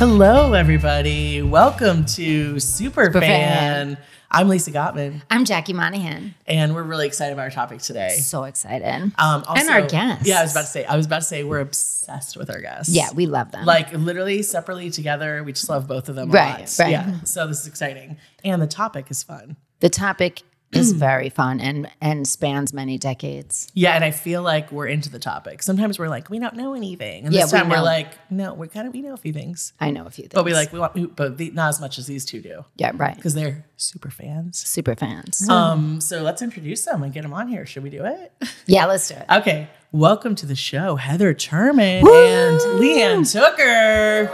Hello, everybody. Welcome to Superfan. Superfan. I'm Lisa Gopman, I'm Jackie Monahan. and we're really excited about our topic today. So excited. Um, And our guests. Yeah, I was about to say. I was about to say we're obsessed with our guests. yeah, we love them. like literally separately together. We just love both of them. a Right, lot. right. Yeah. So this is exciting, and the topic is fun. the topic is very fun and and spans many decades. Yeah, and I feel like we're into the topic. Sometimes we're like, we don't know anything, and Yeah, this time we are like, no, we kind of we know a few things, I know a few things. but we like we want, we, but the, not as much as these two do Yeah, right. because they're super fans. Super fans. Um, so let's introduce them and get them on here. Should we do it? yeah, let's do it. Okay. Welcome to the show, Heather Turman and LeeAnn Tooker.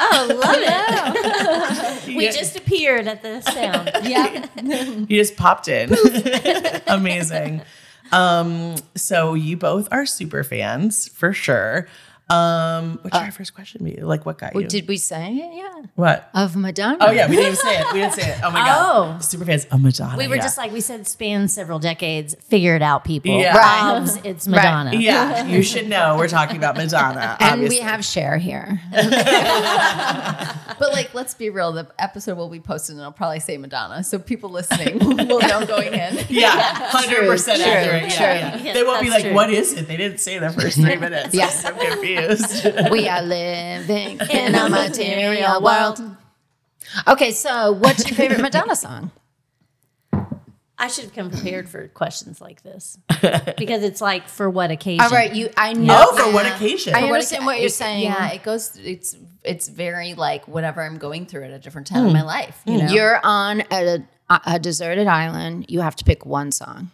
Oh, love it. we Yeah. just appeared at the sound. Yeah. You just popped in. Amazing. Um, so you both are super fans for sure. Um, what should our first question be? Like, what got you? Did we say it? Yeah. what? Of Madonna. Oh yeah, we didn't even say it. We didn't say it. Oh my god. Oh. Super fans of Madonna. We were yeah. just like we said, spans several decades. Figure it out, people. Yeah. Right. Robs, it's Madonna. Yeah, you should know we're talking about Madonna. And obviously. we have Cher here. But like, let's be real. The episode will be posted, and I'll probably say Madonna, so people listening will know going in. Yeah, hundred percent true, accurate. true. Yeah, yeah. They won't be like, true. "What is it?" They didn't say the first three minutes. Yeah. I'm so confused. We are living in a material world. Okay, so what's your favorite Madonna song? I should have come prepared for questions like this because it's like for what occasion? All right, you. I know. oh, for what occasion? I For understand what it- you're saying. Yeah, it goes. It's it's very like whatever I'm going through at a different time in my hmm. life. You hmm. know, You're on a, a deserted island. You have to pick one song.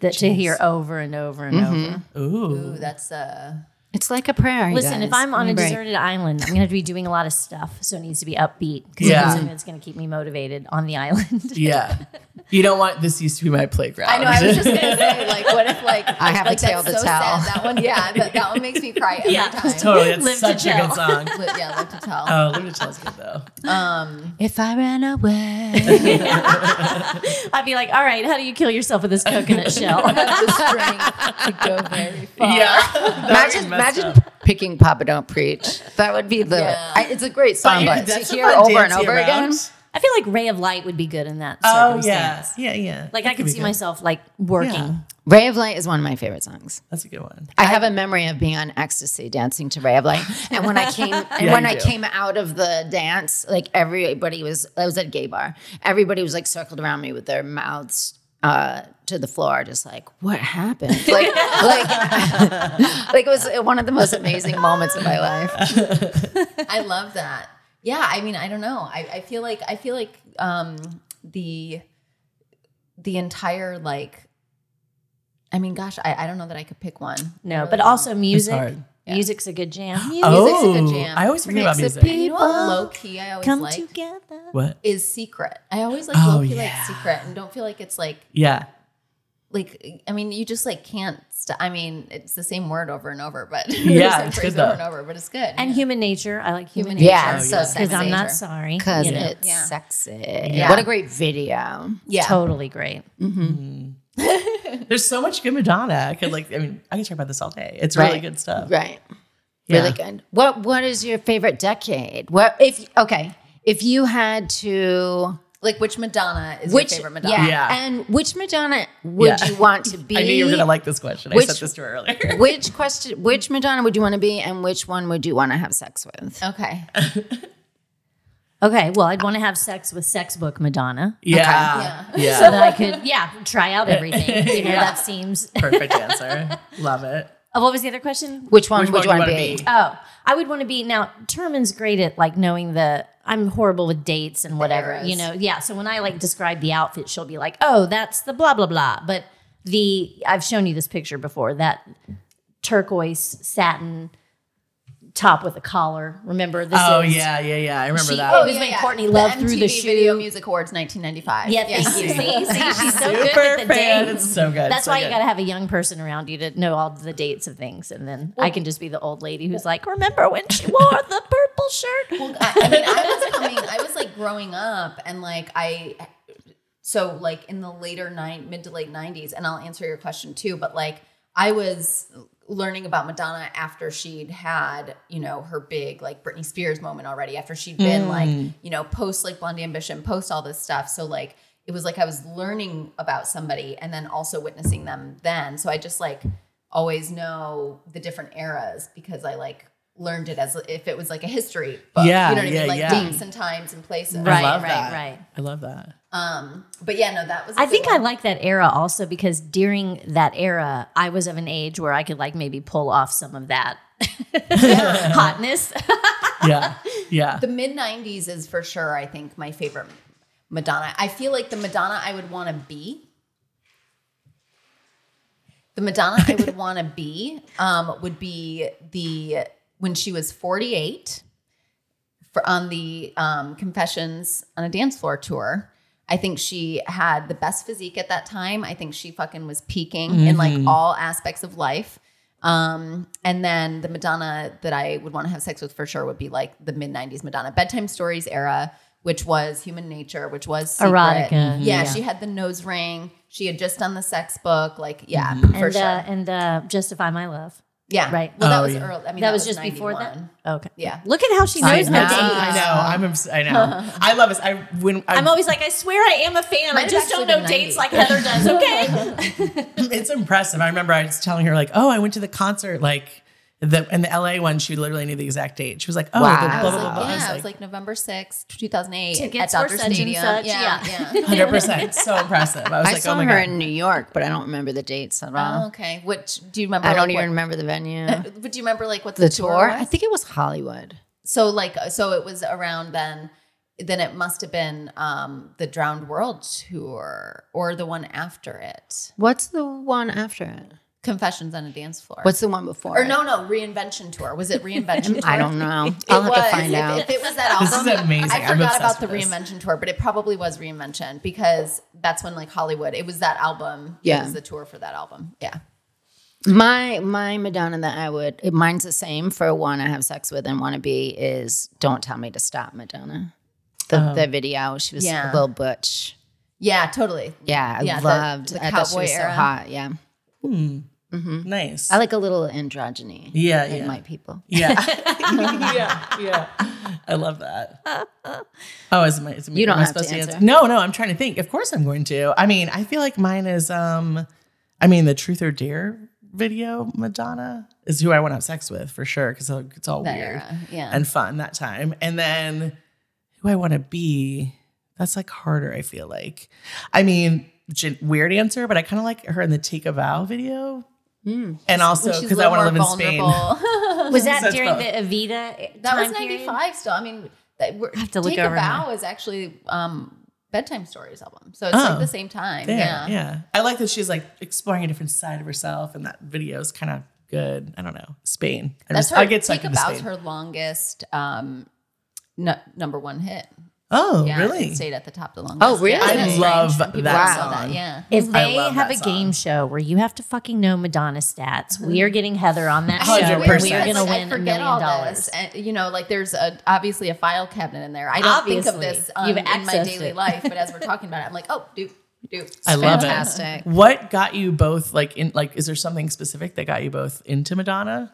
that to hear over and over and mm-hmm. over. Ooh. Ooh, that's uh. It's like a prayer. Listen, if I'm on a break. deserted island, I'm going to have to be doing a lot of stuff, so it needs to be upbeat because Yeah. it's going to keep me motivated on the island. Yeah. You don't want this used to be my playground. I know. I was just gonna say, like, what if like I have a like, tale that's to so tell. Sad. That one, yeah, that, that one makes me cry every Yeah. time. totally. It's Live to such a good song. Li- yeah, live to tell. Oh, Live to Tell's good though. Um, If I ran away, I'd be like, all right, how do you kill yourself with this coconut shell? the strength to go very far. Yeah. imagine imagine picking Papa Don't Preach. That would be the. Yeah. I, it's a great song, you- but, to hear over and over around. again. I feel like Ray of Light would be good in that Oh yeah. Yeah, yeah. Like That I could see good. myself like working. Yeah. Ray of Light is one of my favorite songs. That's a good one. I have a memory of being on ecstasy dancing to Ray of Light. And when I came and Yeah, when I do. came out of the dance, like everybody was I was at a gay bar. Everybody was like circled around me with their mouths uh, to the floor, just like, what happened? Like, like, like it was one of the most amazing moments of my life. I love that. Yeah, I mean, I don't know. I, I feel like I feel like um, the the entire like. I mean, gosh, I, I don't know that I could pick one. No, but also music. hard. Music's a good jam. Oh, Music's a good jam. I always forget about Mix of music. And you know what low key I always Come like together. What? is secret. I always like Oh, low key yeah. like secret and don't feel like it's like Yeah. Like I mean you just like can't. St- I mean it's the same word over and over, but Yeah, the same it's phrase good, over and over. But it's good. And human nature. I like human, Human nature. Yeah, Oh, it's so Because I'm not sorry. Because you know. it's Yeah. sexy. Yeah. What a great video. yeah, totally great. Mm-hmm. Mm-hmm. There's so much good Madonna. I could like. I mean, I can talk about this all day. It's really Right. good stuff. Right. Yeah. Really good. What What is your favorite decade? What if okay? If you had to, like which Madonna is which your favorite Madonna? Yeah, Yeah. and which Madonna would Yeah. you want to be? I knew you were gonna like this question. I said this to her earlier. Which question? Which Madonna would you want to be, and which one would you want to have sex with? Okay. Okay, well, I'd want to have sex with sex book Madonna. Yeah. Yeah. So that I could, yeah, try out everything. You know, that seems. Perfect answer. Love it. Oh, what was the other question? Which one Which would one you want to wanna be? be? Oh, I would want to be now. Turman's great at like knowing the. I'm horrible with dates and whatever, you know. Yeah, so when I like describe the outfit, she'll be like, "Oh, that's the blah blah blah." But the I've shown you this picture before. That turquoise satin top with a collar. Remember this? Oh is, yeah, yeah, yeah. I remember She- that. oh, It was when Courtney Love through the MTV shoe. Video Music Awards 1995. Yeah, thank you. See, see, she's so good Super at the fan. dates. It's so good. That's so why you got to have a young person around you to know all the dates of things, and then I can just be the old lady who's like, "Remember when she wore the purple shirt?" Well, I, I mean, I was coming. I was like growing up, and like I, so like in the later nine, mid to late '90s, and I'll answer your question too. But like I was learning about Madonna after she'd had, you know, her big like Britney Spears moment already, after she'd been mm. like, you know, post like Blond Ambition, post all this stuff. So like it was like I was learning about somebody and then also witnessing them then. So I just like always know the different eras because I like learned it as if it was like a history book. Yeah, You know what I yeah, mean? Like yeah. dates and times and places. I Right, right, that. right. I love that. Um, but yeah, no, that was. a I good think I like that era also because during that era, I was of an age where I could like maybe pull off some of that hotness. Yeah. Yeah. the mid '90s is for sure. I think my favorite Madonna. I feel like the Madonna I would want to be. The Madonna I would want to be um, would be the when she was 48 for on the um, Confessions on a Dance Floor tour. I think she had the best physique at that time. I think she fucking was peaking in like all aspects of life. Um, and then the Madonna that I would want to have sex with for sure would be like the mid 90s Madonna bedtime stories era, which was human nature, which was Secret. Erotica, Yeah, yeah. she had the nose ring. She had just done the sex book. Like, yeah, Mm-hmm. for and sure. uh, and uh, Justify My Love. Yeah. right. Well, that Oh, was yeah. early. I mean, that, was just 91. before that. Okay. Yeah. Look at how she I knows my know. dates. I know. I'm. Obs- I know. I love this. I when I, I'm always like, I swear I am a fan. Might I have just don't actually know been dates 90. like Heather does. Okay. it's impressive. I remember I was telling her like, oh, I went to the concert like the in the LA one. She literally knew the exact date. She was like, oh, Wow. the blah blah blah. blah. yeah, I it was was like November 6th, 2008 Tickets at for Dodger Stadium. such, Yeah, yeah. yeah. hundred percent. So impressive. I was I like, saw oh my her god. in New York, but I don't remember the dates at Oh, all. okay. Which do you remember? I don't like, even what- remember the venue. But do you remember like what the, the tour? was? I think it was Hollywood. so. Like so, it was around then. Then it must have been um, the Drowned World tour or the one after it. What's the one after it? Confessions on a Dance Floor. What's the one before? or it? no, no, Reinvention tour. Was it Reinvention tour? I don't know. I'll have was. to find if, out. If it was that album, This is amazing. I I'm forgot obsessed about the with this. Reinvention tour, but it probably was Reinvention because that's when like Hollywood. It was that album. Yeah. it was the tour for that album. Yeah. My my Madonna that I would mine's the same for one I have sex with and want to be is "Don't Tell Me to Stop" Madonna. The oh. the video she was Yeah. a little butch. Yeah, totally. Yeah, I Yeah, loved. the I thought she cowboy was so era. hot. Yeah, hmm. Nice. I like a little androgyny. Yeah, in yeah. my people. yeah. yeah. Yeah. I love that. Oh, is my, is You don't am I have to supposed answer. No, no. I'm trying to think. Of course, I'm going to. I mean, I feel like mine is. um I mean, the Truth or Dare video, Madonna is who I want to have sex with for sure because it's all That weird era, yeah. and fun that time. And then who I want to be. That's like harder. I feel like. I mean, weird answer, but I kind of like her in the Take a Bow video. Hmm. And also because I want to live in Spain. Was that Such during the Evita? that was time period? 95 still. I mean, that, we're, I have to look Take over a now. Is actually um, Bedtime Stories album. So it's Oh. like the same time. There, yeah. yeah. I like that she's like exploring a different side of herself, and that video is kind of good. I don't know. Spain. I, That's just, her. I get Take sucked a into Spain. her longest um, nu- number one hit. Oh, Yeah, really? It stayed at the top the longest. Oh, really? Yeah, I love strange? People that saw song. Yeah. If they have a that game show where you have to fucking know Madonna stats, we are getting Heather on that show, Hundred and we are going to win a forget million all dollars. And, you know, like there's a, obviously a file cabinet in there. I don't think of Obviously. this um, You've in my daily it. life, but as we're talking about it, I'm like, oh, do, do. I love fantastic. it. What got you both like in like? Is there something specific that got you both into Madonna?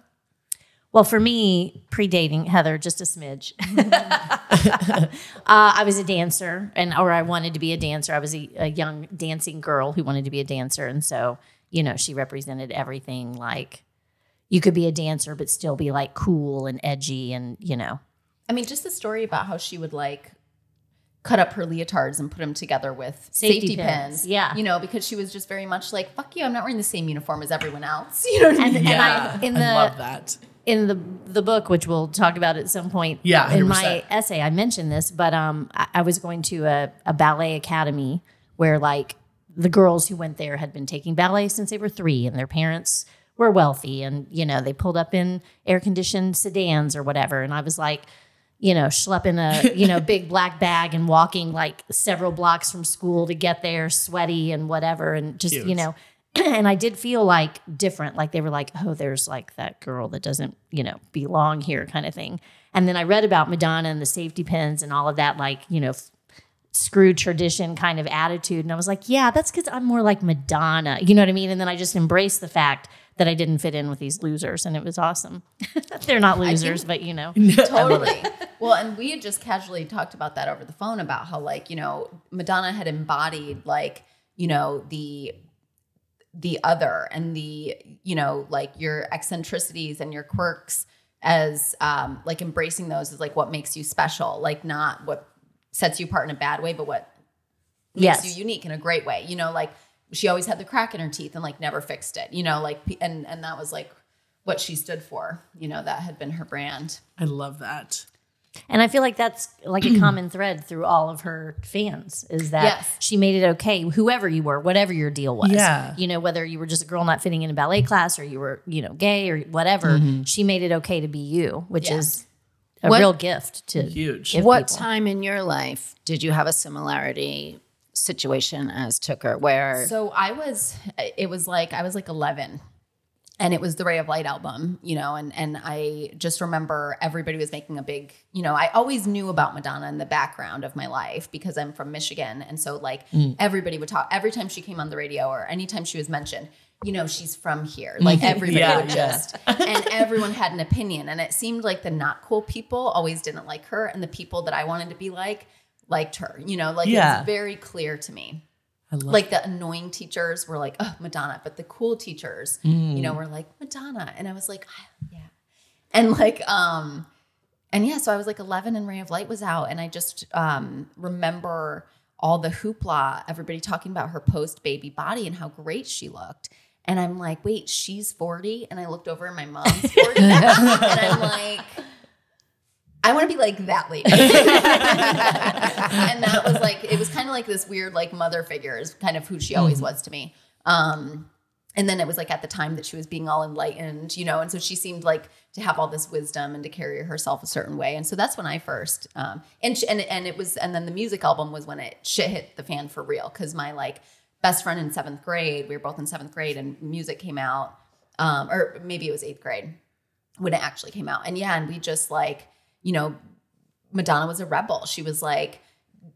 Well, for me, predating Heather just a smidge. uh, I was a dancer, and or I wanted to be a dancer. I was a, a young dancing girl who wanted to be a dancer, and so you know she represented everything. Like you could be a dancer, but still be like cool and edgy, and you know. I mean, just the story about how she would like cut up her leotards and put them together with Safety safety, pins. pins. Yeah. You know, because she was just very much like, fuck you, I'm not wearing the same uniform as everyone else. You know what I mean? And, and I in the I love that. In the the book, which we'll talk about at some point. Yeah, in my essay, I mentioned this, but um, I, I was going to a, a ballet academy where like the girls who went there had been taking ballet since they were three, and their parents were wealthy, and you know they pulled up in air conditioned sedans or whatever, and I was like. You know, schlepping a you know big black bag and walking like several blocks from school to get there, sweaty and whatever, and just you know, and I did feel like different. Like they were like, oh, there's like that girl that doesn't, you know, belong here kind of thing. And then I read about Madonna and the safety pins and all of that, like, you know, f- screw tradition kind of attitude. And I was like, yeah, that's because I'm more like Madonna. You know what I mean? And then I just embraced the fact that I didn't fit in with these losers. And it was awesome. They're not losers, but you know. totally. well, and we had just casually talked about that over the phone about how like, you know, Madonna had embodied like, you know, the the other and the, you know, like your eccentricities and your quirks as um like embracing those is like what makes you special, like not what sets you apart in a bad way, but what makes Yes. you unique in a great way. You know, like she always had the crack in her teeth and like never fixed it. You know, like and and that was like what she stood for. You know, that had been her brand. I love that. And I feel like that's like a common thread through all of her fans is that Yes. she made it okay, whoever you were, whatever your deal was. Yeah. You know, whether you were just a girl not fitting in a ballet class or you were, you know, gay or whatever, mm-hmm. she made it okay to be you, which Yeah. is a What- real gift to Huge. give What people. time in your life did you have a similarity situation as Tooker where So I was, it was like I was like 11, and it was the Ray of Light album, you know, and and I just remember everybody was making a big, you know, I always knew about Madonna in the background of my life because I'm from Michigan, and so like mm. everybody would talk every time she came on the radio or anytime she was mentioned. You know, she's from here. Mm. Like everybody Yeah. would just, and everyone had an opinion. And it seemed like the not cool people always didn't like her, and the people that I wanted to be like liked her. You know, like it Yeah. was very clear to me I love like the annoying teachers were like, oh, Madonna, but the cool teachers, you know, were like Madonna, and I was like, "Ah, yeah, and like, um, and yeah, so I was like 11, and Ray of Light was out, and I just um remember all the hoopla, everybody talking about her post baby body and how great she looked. And I'm like, wait, she's 40. And I looked over and my mom's 40. and I'm like, I want to be like that lady. and that was like, it was kind of like this weird, like mother figure is kind of who she always was to me. Um, and then it was like at the time that she was being all enlightened, you know, and so she seemed like to have all this wisdom and to carry herself a certain way. And so that's when I first, um, and sh- and and it was, and then the music album was when it shit hit the fan for real because my like best friend in seventh grade, we were both in seventh grade, and music came out, um, or maybe it was eighth grade when it actually came out, and yeah, and we just like, you know, Madonna was a rebel. She was like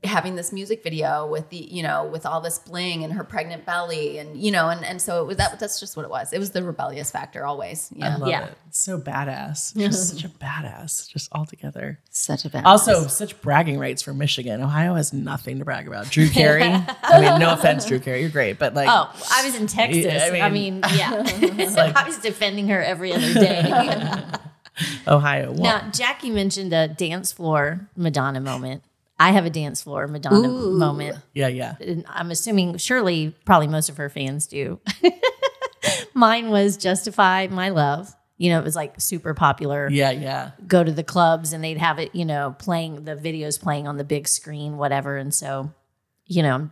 having this music video with the, you know, with all this bling and her pregnant belly and, you know, and, and so it was that, that's just what it was. It was the rebellious factor always. I Yeah. love Yeah. it. So badass. Just such a badass. Just all together. such a bad Also, such bragging rights for Michigan. Ohio has nothing to brag about. Drew Carey. I mean, no offense, Drew Carey. You're great, but like, Oh, I was in Texas. Yeah, I I mean, yeah. like- I was defending her every other day. Ohio. Well, now, Jackie mentioned a dance floor Madonna moment. I have a dance floor Madonna Ooh. moment. yeah, yeah. And I'm assuming, surely, probably most of her fans do. Mine was Justify My Love. You know, it was like super popular. Yeah, yeah. Go to the clubs and they'd have it, you know, playing the videos playing on the big screen, whatever. And so, you know, I'm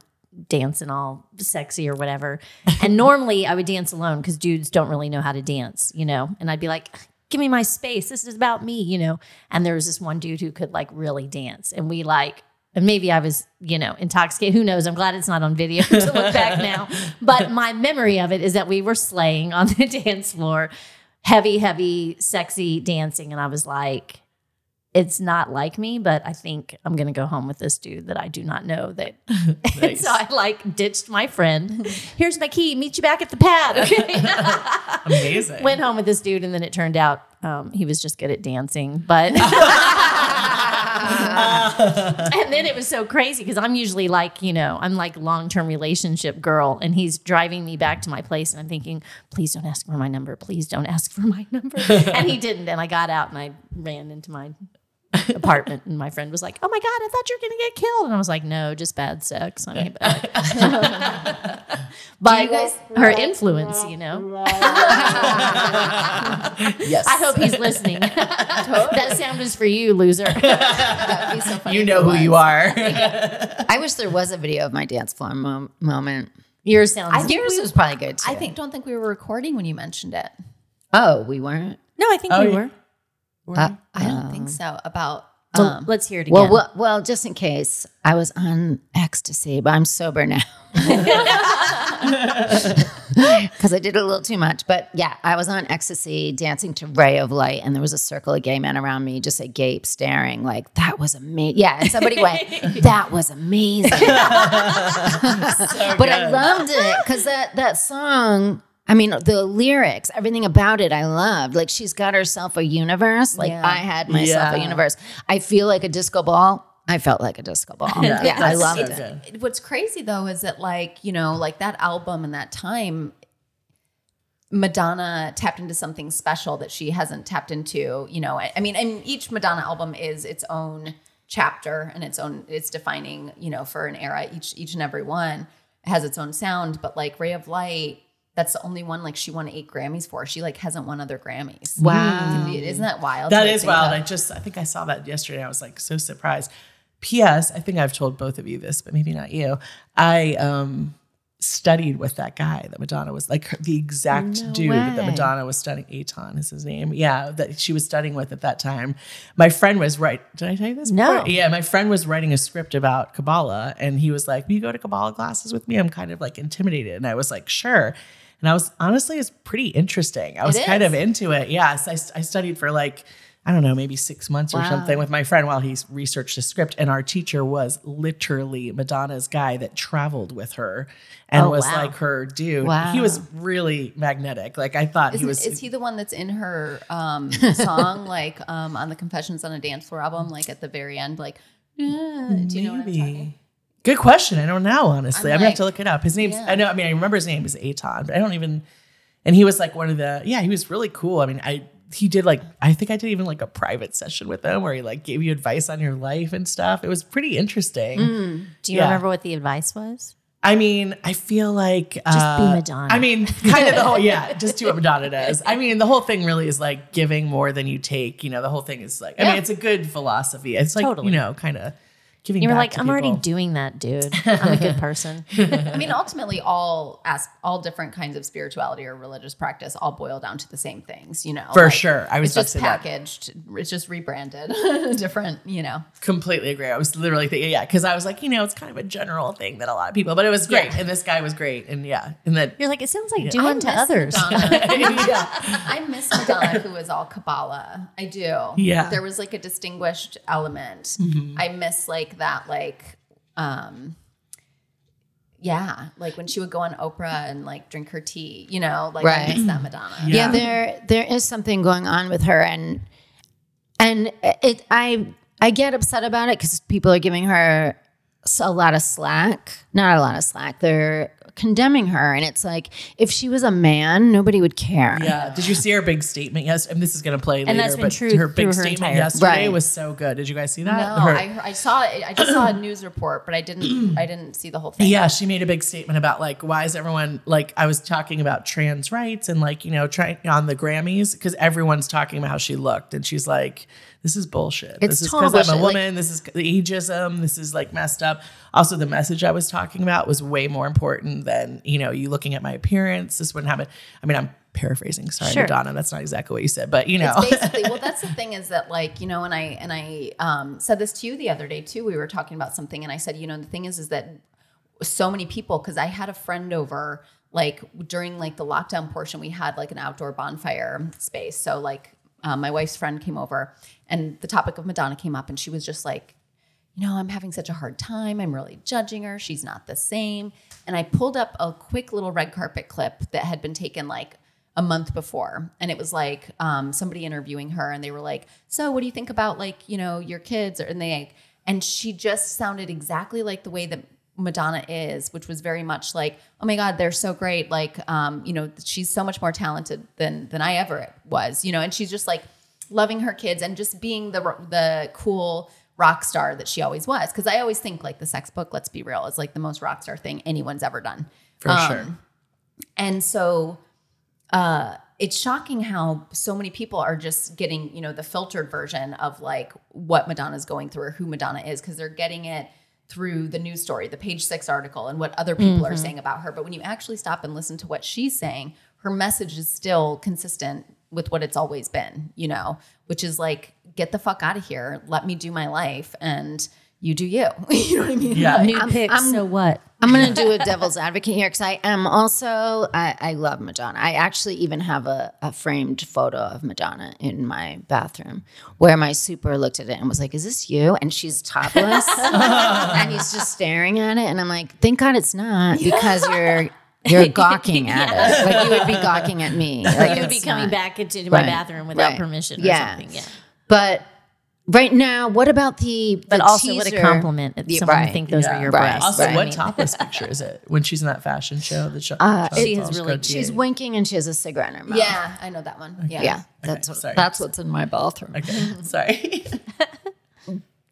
dancing all sexy or whatever. And normally I would dance alone because dudes don't really know how to dance, you know. And I'd be like, give me my space. This is about me, you know. And there was this one dude who could like really dance. And we like, and maybe I was, you know, intoxicated. Who knows? I'm glad it's not on video to look back now. But my memory of it is that we were slaying on the dance floor, heavy, heavy, sexy dancing. And I was like, it's not like me, but I think I'm gonna go home with this dude that I do not know. That Nice. so I like ditched my friend. Here's my key. Meet you back at the pad. Okay. Amazing. Went home with this dude, and then it turned out um, he was just good at dancing. But and then it was so crazy because I'm usually like, you know, I'm like long term relationship girl, and he's driving me back to my place, and I'm thinking, please don't ask for my number. Please don't ask for my number. and he didn't, and I got out and I ran into my apartment, and my friend was like, "Oh my god, I thought you were gonna get killed," and I was like, "No, just bad sex." I mean, but, but you guys- her influence, you know. yes. I hope he's listening. that sound is for you, loser. That'd be so funny you know who was. you are. I wish there was a video of my dance floor mo- moment. Yours sounds. Yours was probably good too. I think, don't think we were recording when you mentioned it. Oh, we weren't. no, I think Oh, we yeah. were. Uh, I don't think so. About, So um, let's hear it again. well, well, well, just in case, I was on ecstasy, but I'm sober now. because I did a little too much. But yeah, I was on ecstasy, dancing to "Ray of Light," and there was a circle of gay men around me, just agape, staring. Like that was amazing. Yeah, and somebody went, "That was amazing." but I loved it because that that song. I mean, the lyrics, everything about it, I loved. Like she's got herself a universe. Like Yeah. I had myself a universe. I feel like a disco ball. I felt like a disco ball. Yeah, I that's loved so it. what's crazy though is that like you know like that album and that time madonna tapped into something special that she hasn't tapped into you know i I mean and each madonna album is its own chapter and its own it's defining you know for an era each each and every one has its own sound but like ray of light that's the only one like she won eight grammys for she like hasn't won other grammys Wow. isn't that wild That is wild. of? I just I think I saw that yesterday. I was like so surprised. P.S. I think I've told both of you this, but maybe not you. I um studied with that guy that Madonna was like her- the exact No dude that. Madonna was studying. Eitan is his name. Yeah, that she was studying with at that time. My friend was right. Did I tell you this? No. before? Yeah, my friend was writing a script about Kabbalah, and he was like, "Will you go to Kabbalah classes with me?" I'm kind of like intimidated, and I was like, "Sure." And I was honestly, it's pretty interesting. I was kind of into it. Yes, I, I studied for like I don't know, maybe six months or Wow. something with my friend while he researched a script. And our teacher was literally Madonna's guy that traveled with her and Oh, was wow. like her dude. Wow. He was really magnetic. Like I thought he Isn't, was. is he the one that's in her um, song, like um, on the Confessions on a Dance Floor album, like at the very end, like, "Yeah," do you know what I'm talking? Good question. I don't know, honestly. I'm I'm, gonna have to look it up. His name's Yeah. I know, I mean, I remember his name is Eitan, but I don't even and he was like one of the yeah, he was really cool. I mean, I he did like I think I did even like a private session with him where he like gave you advice on your life and stuff. It was pretty interesting. Mm. Do you Yeah. remember what the advice was? I mean, I feel like just be uh, Madonna. I mean, kind of the whole yeah, just do what Madonna does. I mean, the whole thing really is like giving more than you take. You know, the whole thing is like I mean, it's a good philosophy. It's like Totally. you know, kind of giving. You were back like, to I'm already doing that, dude. I'm a good person. I mean, ultimately, all as all different kinds of spirituality or religious practice all boil down to the same things, you know. For sure. I was it's about to just say that. packaged. It's just rebranded, different, you know. completely agree. I was literally thinking, yeah, because I was like, you know, it's kind of a general thing that a lot of people, but it was great, Yeah. and this guy was great, and yeah, and then You're like, it sounds like I do unto miss others. Madonna. I miss Madonna, who was all Kabbalah. I do. Yeah. Mm-hmm. There was like a distinguished element. I miss like that, like, um, yeah, like when she would go on Oprah and like drink her tea, you know, like I Right. miss that Madonna. Yeah. yeah. there there is something going on with her and and it i i get upset about it because people are giving her a lot of slack not a lot of slack they're condemning her and it's like if she was a man nobody would care yeah. Did you see her big statement? Yes, and this is gonna play later, that's been but true her big her statement entire- yesterday Right. was so good. Did you guys see that? No, Her- I, I saw it. I just saw a news report, but I didn't. I didn't see the whole thing. Yeah, she made a big statement about like why is everyone like I was talking about trans rights and like you know trying on the Grammys because everyone's talking about how she looked and she's like this is bullshit. It's this is because I'm a woman. this is the ageism. This is like messed up. Also, the message I was talking about was way more important than you know you looking at my appearance. This wouldn't happen. I mean, I'm paraphrasing. Sorry, Sure. Madonna. That's not exactly what you said, but you know, It's basically well that's the thing is that like you know and i and i um, said this to you the other day too we were talking about something and i said you know the thing is is that so many people because i had a friend over like during like the lockdown portion we had like an outdoor bonfire space so like um, my wife's friend came over and the topic of madonna came up and she was just like you know, I'm having such a hard time. I'm really judging her. She's not the same. And I pulled up a quick little red carpet clip that had been taken like a month before. And it was like um, somebody interviewing her, and they were like, So, what do you think about like, you know, your kids? And they, and she just sounded exactly like the way that Madonna is, which was very much like, oh my God, they're so great. Like, um, you know, she's so much more talented than than I ever was, you know, and she's just like loving her kids and just being the the cool rock star that she always was. Because I always think like the sex book, let's be real, is like the most rock star thing anyone's ever done. for Um, sure. And so uh it's shocking how so many people are just getting, you know, the filtered version of like what Madonna's going through or who Madonna is because they're getting it through the news story, the page six article, and what other people are mm-hmm. saying about her. But when you actually stop and listen to what she's saying, her message is still consistent with what it's always been, you know, which is like, get the fuck out of here. Let me do my life. And you do you. you know what I mean? Yeah. New pics. so what? I'm gonna do a devil's advocate here because I am also I, I love Madonna. I actually even have a, a framed photo of Madonna in my bathroom where my super looked at it and was like, "Is this you?" And she's topless and he's just staring at it, and I'm like, "Thank God it's not because you're you're gawking at it. Like you would be gawking at me. Like You would be coming not- back into my Right. bathroom without Right. permission or Yeah. something. Yeah. But right now, what about the? But the also, what a compliment if Yeah, someone right. would think those Yeah. were your Right. breasts. Also, Right. what I mean- topless picture is it when she's in that fashion show? The show. Uh, She has really She's winking and she has a cigarette in her mouth. Yeah, I know that one. Yeah. Yeah, that's what, that's what's in my bathroom. Okay, sorry.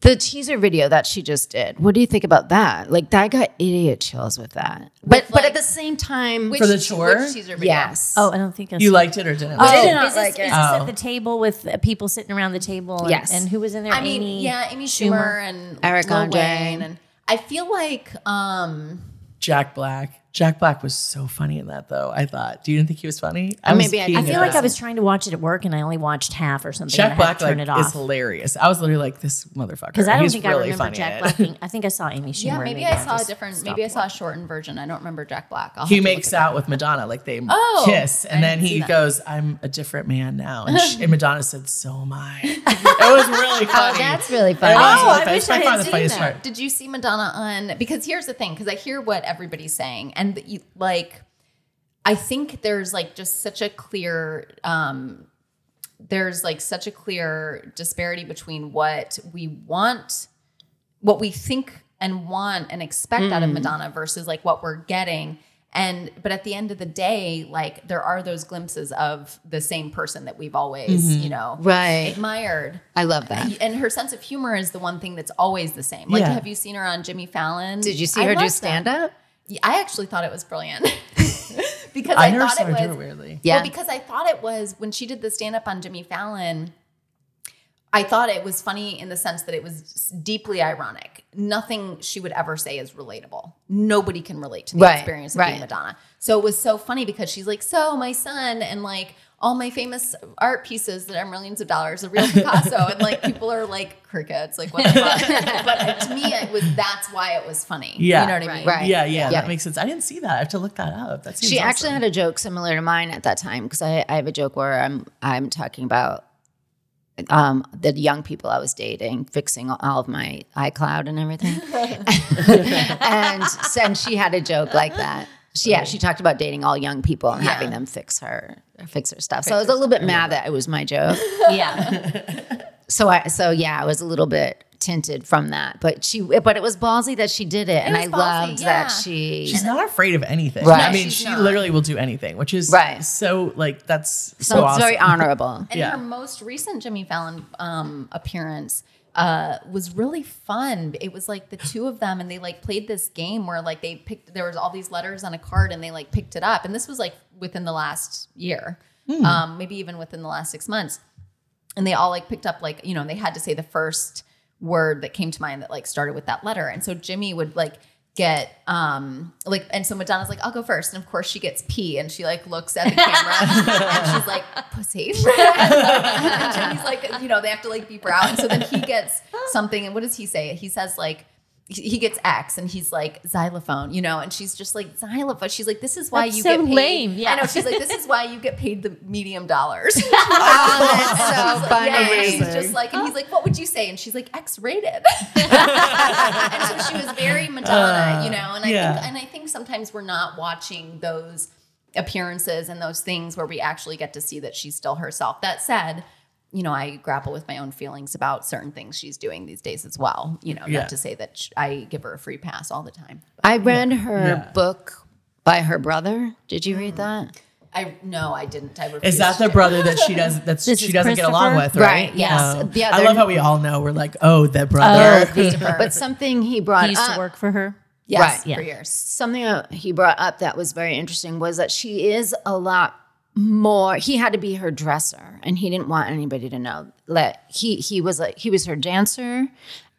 The teaser video that she just did. What do you think about that? Like, that got idiot chills with that. But but like- at the same time, Which, For the tour? Which teaser video? yes. Oh, I don't think I you liked it or didn't? Oh, like did it? not is this, like it. is this Oh. at the table with uh, people sitting around the table? And, Yes. And who was in there? I mean, Amy yeah, Amy Schumer, and Eric Lil Andre. Wayne, and I feel like um Jack Black. Jack Black was so funny in that, though. I thought. Do you didn't think he was funny? I Or was maybe I- I feel like that. I was trying to watch it at work and I only watched half or something. Jack and Black to like, it is off. hilarious. I was literally like, this motherfucker. Because I don't He's think really I remember Jack Black. Being, I think I saw Amy Schumer. yeah, and maybe, I saw a different. Maybe I saw a shortened version. I don't remember Jack Black. I'll He makes look it up. out with Madonna, like they Oh, kiss, and I then he goes, "I'm a different man now," and, she, and Madonna said, "So am I." It was really oh, funny. oh, that's really funny. Oh, really I wish I had seen that. Did you see Madonna on? Because here's the thing. Because I hear what everybody's saying, and like, I think there's like just such a clear. um There's like such a clear disparity between what we want, what we think and want and expect out of Madonna versus like what we're getting. And but at the end of the day, like there are those glimpses of the same person that we've always, you know, Right. admired. I love that. And her sense of humor is the one thing that's always the same. Like, Yeah. have you seen her on Jimmy Fallon? Did you see I her do stand up? Yeah, I actually thought it was brilliant because I I, never thought saw it was it weirdly. Yeah. Well, because I thought it was when she did the stand up on Jimmy Fallon. I thought it was funny in the sense that it was deeply ironic. Nothing she would ever say is relatable. Nobody can relate to the Right, experience of right. being Madonna. So it was so funny because she's like, "So my son and like all my famous art pieces that are millions of dollars, a real Picasso," and like people are like crickets, like what the fuck. but to me, it was that's why it was funny. Yeah. you know what I mean? Right. Yeah, yeah, Yeah. that makes sense. I didn't see that. I have to look that up. That She awesome. actually had a joke similar to mine at that time because I, I have a joke where I'm I'm talking about um, the young people I was dating, fixing all of my iCloud and everything. and, and she had a joke like that. She yeah, she talked about dating all young people and having them fix her fix her stuff. So I was a little bit mad that it was my joke. Yeah. So I so yeah, I was a little bit tinted from that. But she but it was ballsy that she did it, and I ballsy, loved yeah. that she She's not afraid of anything. Right. I mean, She's she not. literally will do anything, which is Right. so like that's so, so it's awesome. very honorable. And Yeah. her most recent Jimmy Fallon um, appearance uh, was really fun. It was like the two of them, and they like played this game where like they picked. There was all these letters on a card, and they like picked it up. And this was like within the last year, Hmm. um, maybe even within the last six months. And they all like picked up like you know they had to say the first word that came to mind that like started with that letter. And so Jimmy would like get um like and so Madonna's like I'll go first. And of course she gets P and she like looks at the camera. And she's like pussy. And Jimmy's like you know they have to like her out and so then he gets something. And what does he say? He says like he gets X and he's like xylophone, you know, and she's just like xylophone. She's like, this is why That's you so get paid. lame, yeah. I know. She's like, this is why you get paid the medium dollars. Oh, that's um, so funny. Yeah, she's just like, and he's like, what would you say? And she's like, X rated. and so she was very Madonna, uh, you know. And I yeah. think, and I think sometimes we're not watching those appearances and those things where we actually get to see that she's still herself. That said, you know, I grapple with my own feelings about certain things she's doing these days as well. You know, Yeah. not to say that sh- I give her a free pass all the time. I read her Yeah. book by her brother. Did you read that? I no, I didn't. I Is that the to. brother that she does that's This she doesn't get along with, right? Right, yes. Um, Yeah, I love how we all know we're like, oh, that brother. Christopher. But something he brought He used up, to work for her. Yes, Right. for Yeah. years. something he brought up that was very interesting was that she is a lot more he had to be her dresser and he didn't want anybody to know that he he was like he was her dancer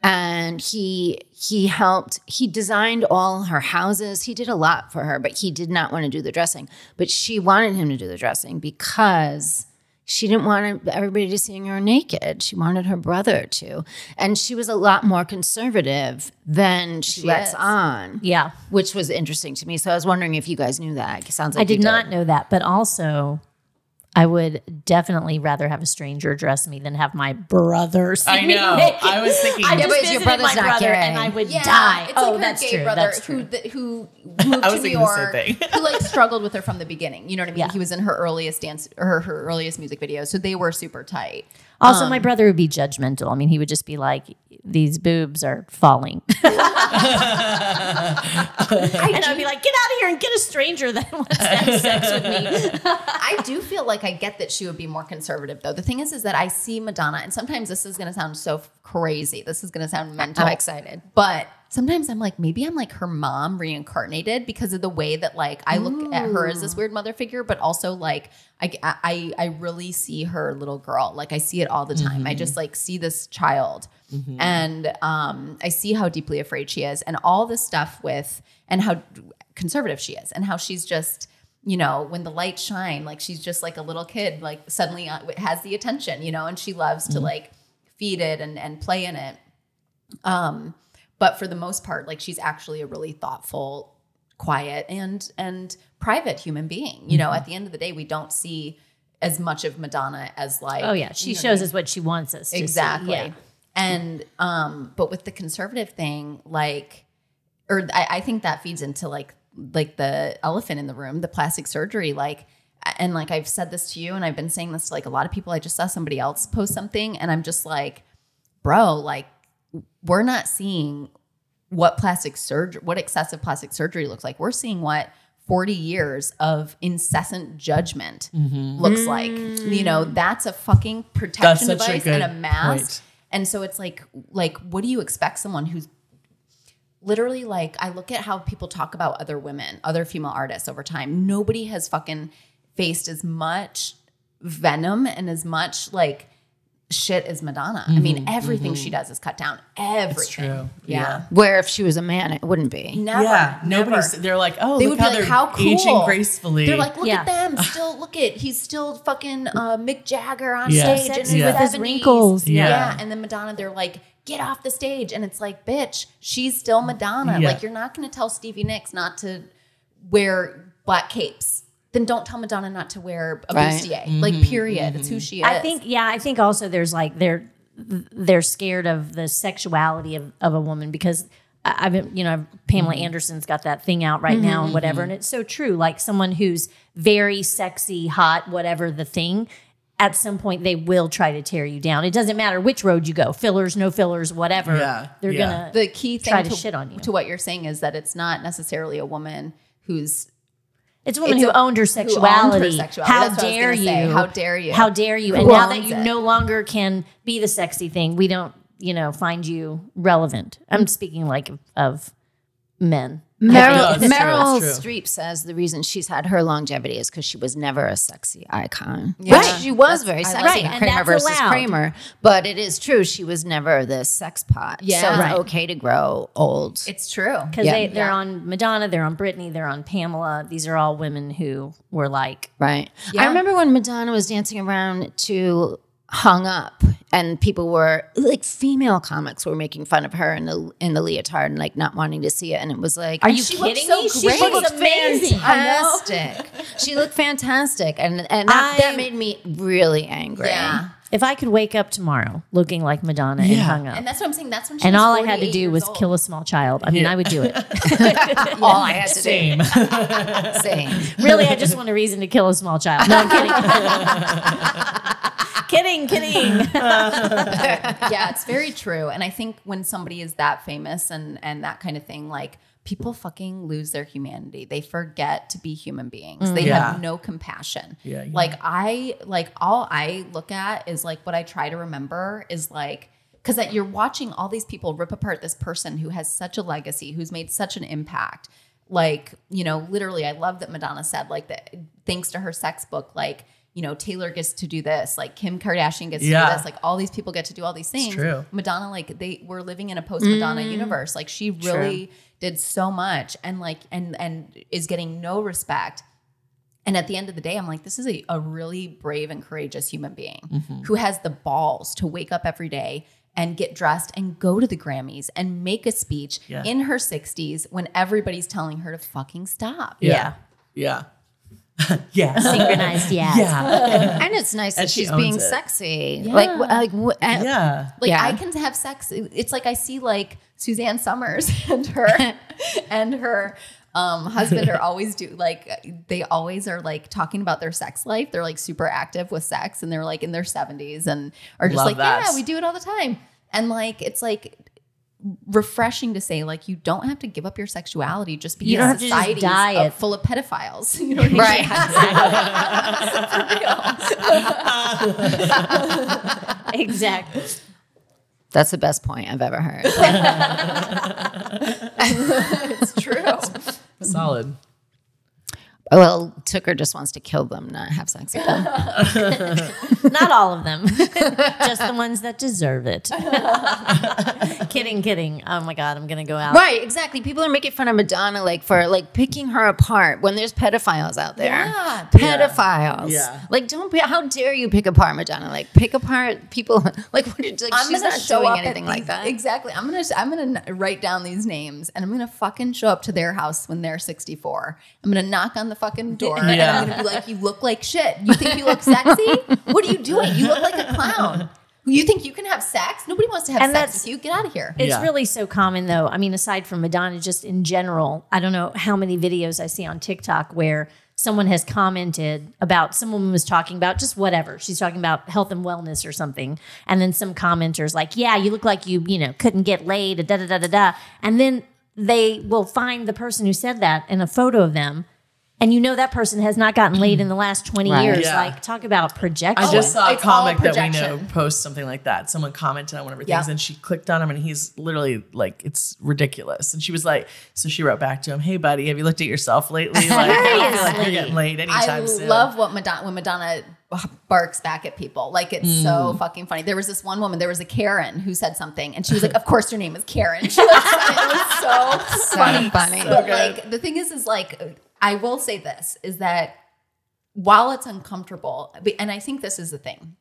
and he he helped he designed all her houses. He did a lot for her but he did not want to do the dressing. But she wanted him to do the dressing because she didn't want everybody to see her naked. She wanted her brother to. And she was a lot more conservative than she, She lets is. on, Yeah. which was interesting to me. So I was wondering if you guys knew that. It sounds like I did you not know that, but also I would definitely rather have a stranger dress me than have my brother see I know. naked. I was thinking- I Yeah, just but your brother's my not brother gay. and I would Yeah, die. It's oh, like her that's gay true. brother That's who true. th- who moved I to New thinking the same York, thing. who like struggled with her from the beginning. You know what I mean? Yeah. He was in her earliest dance her, her earliest music videos, so they were super tight. Also, my um, brother would be judgmental. I mean, he would just be like, "These boobs are falling," and I'd be like, "Get out of here and get a stranger that wants to have sex with me." I do feel like I get that she would be more conservative, though. The thing is, is that I see Madonna, and sometimes this is going to sound so crazy. This is going to sound mental. I'm excited. But sometimes I'm like, maybe I'm like her mom reincarnated because of the way that like I look at her as this weird mother figure, but also like I I I really see her little girl. Like I see it all the time. I just like see this child. And um, I see how deeply afraid she is, and all this stuff with, and how conservative she is, and how she's just, you know, when the lights shine, like she's just like a little kid, like suddenly uh, has the attention, you know, and she loves to like feed it and and play in it. Um, but for the most part, like she's actually a really thoughtful, quiet, and and private human being. You know, at the end of the day, we don't see as much of Madonna as like Oh yeah, she you know, shows us what she wants us to see. exactly Yeah. and um but with the conservative thing like or I, I think that feeds into like like the elephant in the room the plastic surgery like and like i've said this to you and i've been saying this to like a lot of people i just saw somebody else post something and i'm just like bro like we're not seeing what plastic surgery what excessive plastic surgery looks like. We're seeing what 40 years of incessant judgment mm-hmm. looks like. You know mm. that's a fucking protection That's such a device and a mask. point. and so it's like like what do you expect someone who's literally like I look at how people talk about other women, other female artists over time. Nobody has fucking faced as much venom and as much like shit is Madonna. I mean, everything she does is cut down. Everything. true. Yeah. Where if she was a man, it wouldn't be. Never. yeah, never. nobody's. They're like, oh, They look would be how like, "How cool!" aging gracefully. They're like, look Yeah. at them. Still, look at he's still fucking uh, Mick Jagger on Yeah. stage Sexy in with his his 70s. wrinkles. Yeah. Yeah. and then Madonna, they're like, get off the stage, and it's like, bitch, she's still Madonna. Yeah. Like, you're not going to tell Stevie Nicks not to wear black capes. Then don't tell Madonna not to wear a Right. bustier. Like, mm-hmm. period. It's who mm-hmm. she is. I think yeah, I think also there's like they're they're scared of the sexuality of, of a woman because I- I've been, you know Pamela mm-hmm. Anderson's got that thing out right now and whatever and it's so true like someone who's very sexy hot whatever the thing at some point they will try to tear you down it doesn't matter which road you go fillers no fillers whatever Yeah, they're yeah. gonna the key thing try to, to shit on you. to what you're saying is that it's not necessarily a woman who's It's a woman It's who a- owned her who owned her sexuality. How That's what I was dare you? say. How dare you? How dare you? Who and now that you it? no longer can be the sexy thing, we don't, you know, find you relevant. I'm speaking like of, of men. Meryl, Yeah, Meryl. Streep says the reason she's had her longevity is because she was never a sexy icon. Yeah. Which she was very sexy like in that. And Kramer that's versus allowed. Kramer. But it is true, she was never the sex pot. Yeah. So it's Right. okay to grow old. it's true. Because Yeah. they, they're Yeah. on Madonna, they're on Britney, they're on Pamela. These are all women who were like, Right. Yeah. I remember when Madonna was dancing around to Hung Up and people were like female comics were making fun of her in the in the leotard and like not wanting to see it. And it was like Are you she kidding so me? great. She looks amazing. fantastic. she looked fantastic. And and that, I- that made me really angry. Yeah. If I could wake up tomorrow looking like Madonna and hung up, And that's what I'm saying. That's when she and all I had to do was old. kill a small child, I mean, Yeah. I would do it. All I had to Same. do. Same. really, I just want a reason to kill a small child. No, I'm kidding. Kidding, kidding. yeah, it's very true. And I think when somebody is that famous and and that kind of thing, like people fucking lose their humanity. They forget to be human beings. They mm. Yeah. have no compassion. Yeah, yeah. Like I like all I look at is like what I try to remember is like because that you're watching all these people rip apart this person who has such a legacy, who's made such an impact. Like, you know, literally, I love that Madonna said, like, that thanks to her sex book, like, you know, Taylor gets to do this, like Kim Kardashian gets to do this, like all these people get to do all these things. true. Madonna, like they were living in a post Madonna mm. universe. Like she really did so much and like and and is getting no respect. And at the end of the day, I'm like, this is a, a really brave and courageous human being mm-hmm. who has the balls to wake up every day and get dressed and go to the Grammys and make a speech Yeah. in her 60s when everybody's telling her to fucking stop. Yeah. Yeah. yeah. Synchronized, yeah. Yeah. and it's nice that And she she's being it. sexy. Yeah. Like, like, wh- uh, Yeah. Like Yeah. I can have sex. It's like I see like Suzanne Somers and her and her um, husband are always do like they always are like talking about their sex life. They're like super active with sex and they're like in their 70s and are just Love like, that. yeah, we do it all the time. And like it's like refreshing to say like you don't have to give up your sexuality just because You don't have to just die uh, it. full of pedophiles. You know what I mean? exactly. that's the best point I've ever heard. it's true. Solid. Well, Tucker just wants to kill them, not have sex with them. Not all of them, just the ones that deserve it. kidding, kidding. Oh my God, I'm going to go out. right, exactly. People are making fun of Madonna, like for like picking her apart when there's pedophiles out there. Yeah. pedophiles. Yeah. Like, don't. Be, how dare you pick apart Madonna? Like, pick apart people. Like, what? Like, I'm she's not show doing anything like these- that. Exactly. I'm gonna I'm gonna write down these names and I'm gonna fucking show up to their house when they're 64. I'm gonna knock on the fucking door and I'm gonna be like, "You look like shit. You think you look sexy? What are you doing? You look like a clown. You think you can have sex? Nobody wants to have And sex that's- with you. Get out of here." It's Yeah. really so common though. I mean, aside from Madonna, just in general, I don't know how many videos I see on TikTok where someone has commented about some woman was talking about just whatever. She's talking about health and wellness or something. And then some commenters like, yeah, you look like you, you know, couldn't get laid, da da da da da. And then they will find the person who said that in a photo of them. And you know that person has not gotten laid in the last 20 Right. years. Yeah. Like, talk about projection. I just saw a it's all comic that we know post something like that. Someone commented on one of her Yeah. things and she clicked on him and he's literally like, it's ridiculous. And she was like, so she wrote back to him, Hey buddy, have you looked at yourself lately? Like, I don't feel like you're getting laid anytime I soon. I love what Madonna when Madonna barks back at people. Like it's Mm. so fucking funny. There was this one woman, there was a Karen who said something, and she was like, "Of course, your name is Karen." She was like, it was so So funny. funny. But good. like the thing is, is like I will say this is that while it's uncomfortable, and I think this is the thing.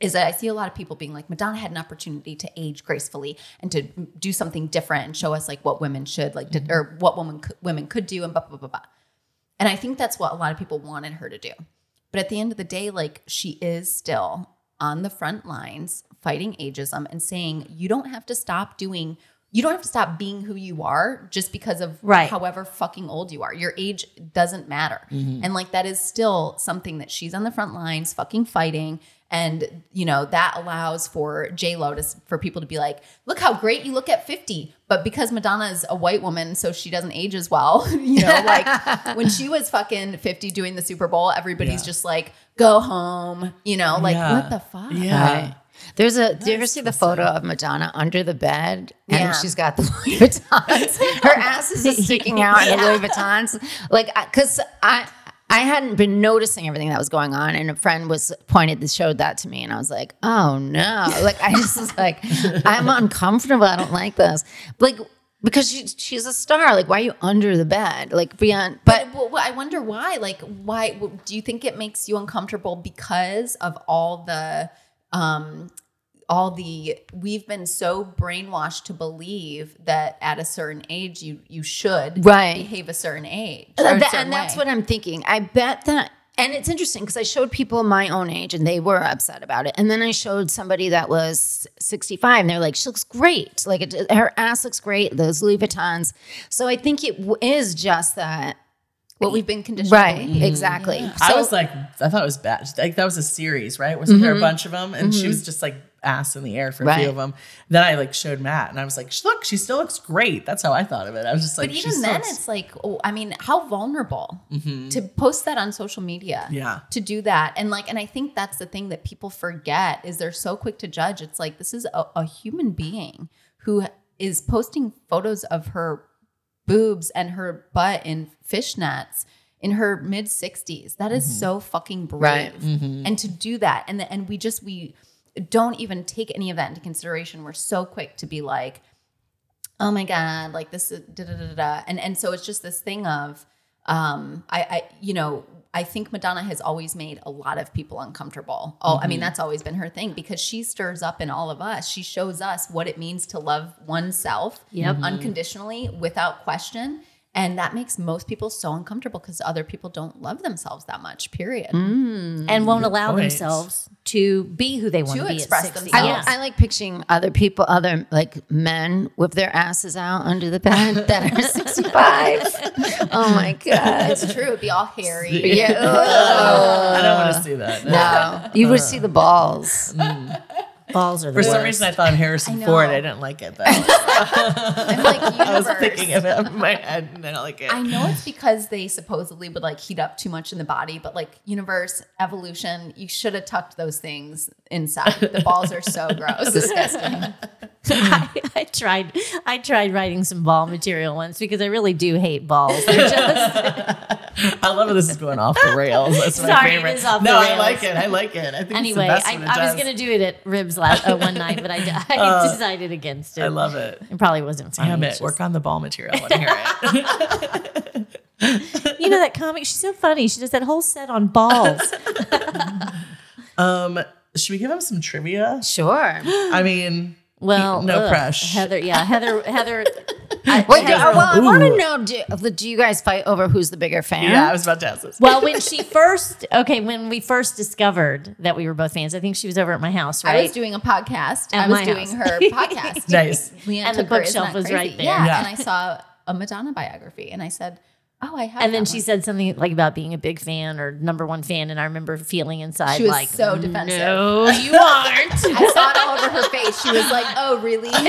Is that I see a lot of people being like Madonna had an opportunity to age gracefully and to do something different and show us like what women should like Mm-hmm. to, or what women could, women could do and blah blah blah blah. And I think that's what a lot of people wanted her to do. But at the end of the day, like she is still on the front lines fighting ageism and saying you don't have to stop doing, you don't have to stop being who you are just because of Right. however fucking old you are. Your age doesn't matter. Mm-hmm. And like that is still something that she's on the front lines fucking fighting. And you know, that allows for J Lo to for people to be like, look how great you look at 50. But because Madonna is a white woman, so she doesn't age as well. you know, like when she was fucking 50 doing the Super Bowl, everybody's Yeah. just like, go home, you know, like Yeah. what the fuck? Yeah. Right. There's a. Do you ever see the photo of Madonna under the bed, and Yeah. she's got the Louis Vuittons. Her ass is just sticking out in the Louis Vuittons. Like, because I. I hadn't been noticing everything that was going on, and a friend was pointed showed that to me, and I was like, "Oh no!" Like I just was like, "I'm uncomfortable. I don't like this." Like because she, she's a star. Like, why are you under the bed? Like beyond, but But well, I wonder why. Like, why do you think it makes you uncomfortable because of all the, um, all the we've been so brainwashed to believe that at a certain age you you should Right. behave a certain age, or a certain and that's way. what I'm thinking. I bet that, and it's interesting because I showed people my own age and they were upset about it. And then I showed somebody that was 65 and they're like, she looks great. Like it, her ass looks great, those Louis Vuittons. So I think it w- is just that. what we've been conditioned. to Right, believe. exactly. Mm-hmm. I was like, I thought it was bad. Like that was a series, right? Wasn't there a Mm-hmm. bunch of them? And she was just like ass in the air for a few of them. Then I like showed Matt, and I was like, look, she still looks great. That's how I thought of it. I was just like, But even then, looks- it's like, oh, I mean, how vulnerable to post that on social media. Mm-hmm. Yeah. To do that. And like, and I think that's the thing that people forget is they're so quick to judge. It's like, this is a, a human being who is posting photos of her boobs and her butt in fishnets in her mid 60s. That is so fucking brave. Right. And to do that, and the, and we just we don't even take any of that into consideration. We're so quick to be like, oh my god, like this is da da da da, da. and and so it's just this thing of um, I, I, you know, I think Madonna has always made a lot of people uncomfortable. Oh, I mean, that's always been her thing because she stirs up in all of us. She shows us what it means to love oneself Yep. unconditionally without question. And that makes most people so uncomfortable because other people don't love themselves that much, period. Mm. and won't allow point. themselves to be who they want to To be express themselves. I, Yeah. I like picturing other people, other like men with their asses out under the bed that are 65. oh my God. It's true. It'd be all hairy. Yeah. I don't want to see that. No, you would uh. see the balls. Mm. Balls are the For some reason, I thought of Harrison I Ford. know. I didn't like it though. I'm like, I was universe. thinking of him in my head, and I don't like it. I know it's because they supposedly would like heat up too much in the body, but like universe, evolution, you should have tucked those things inside. The balls are so gross, disgusting. I, I tried I tried writing some ball material once because I really do hate balls. They're just I love how this is going off the rails. That's my Sorry, it favorite. is off no, I like it. I like it. I think anyway. it's the best I, it I was gonna do it at ribs last uh, one night, but I, I decided against it. I love it. It probably wasn't funny. Damn it. Work on the ball material. I want to hear it. you know that comic? She's so funny. She does that whole set on balls. um, should we give him some trivia? Sure. I mean, Well, No ugh. crush. Heather, yeah, Heather, Heather. I, Wait, Heather- oh, well, I want to know do, do you guys fight over who's the bigger fan? yeah, I was about to ask this. well, when she first, okay, when we first discovered that we were both fans, I think she was over at my house, right? I was doing a podcast. At I was doing house. her podcast. Nice. LeeAnn And the took her, bookshelf was crazy?" right there. Yeah, Yeah. and I saw a Madonna biography, and I said, "Oh, I have." and then that she one." said something like about being a big fan or number one fan, and I remember feeling inside She was like, so defensive. No, you aren't. I saw it all over her face. She was like, "Oh, really?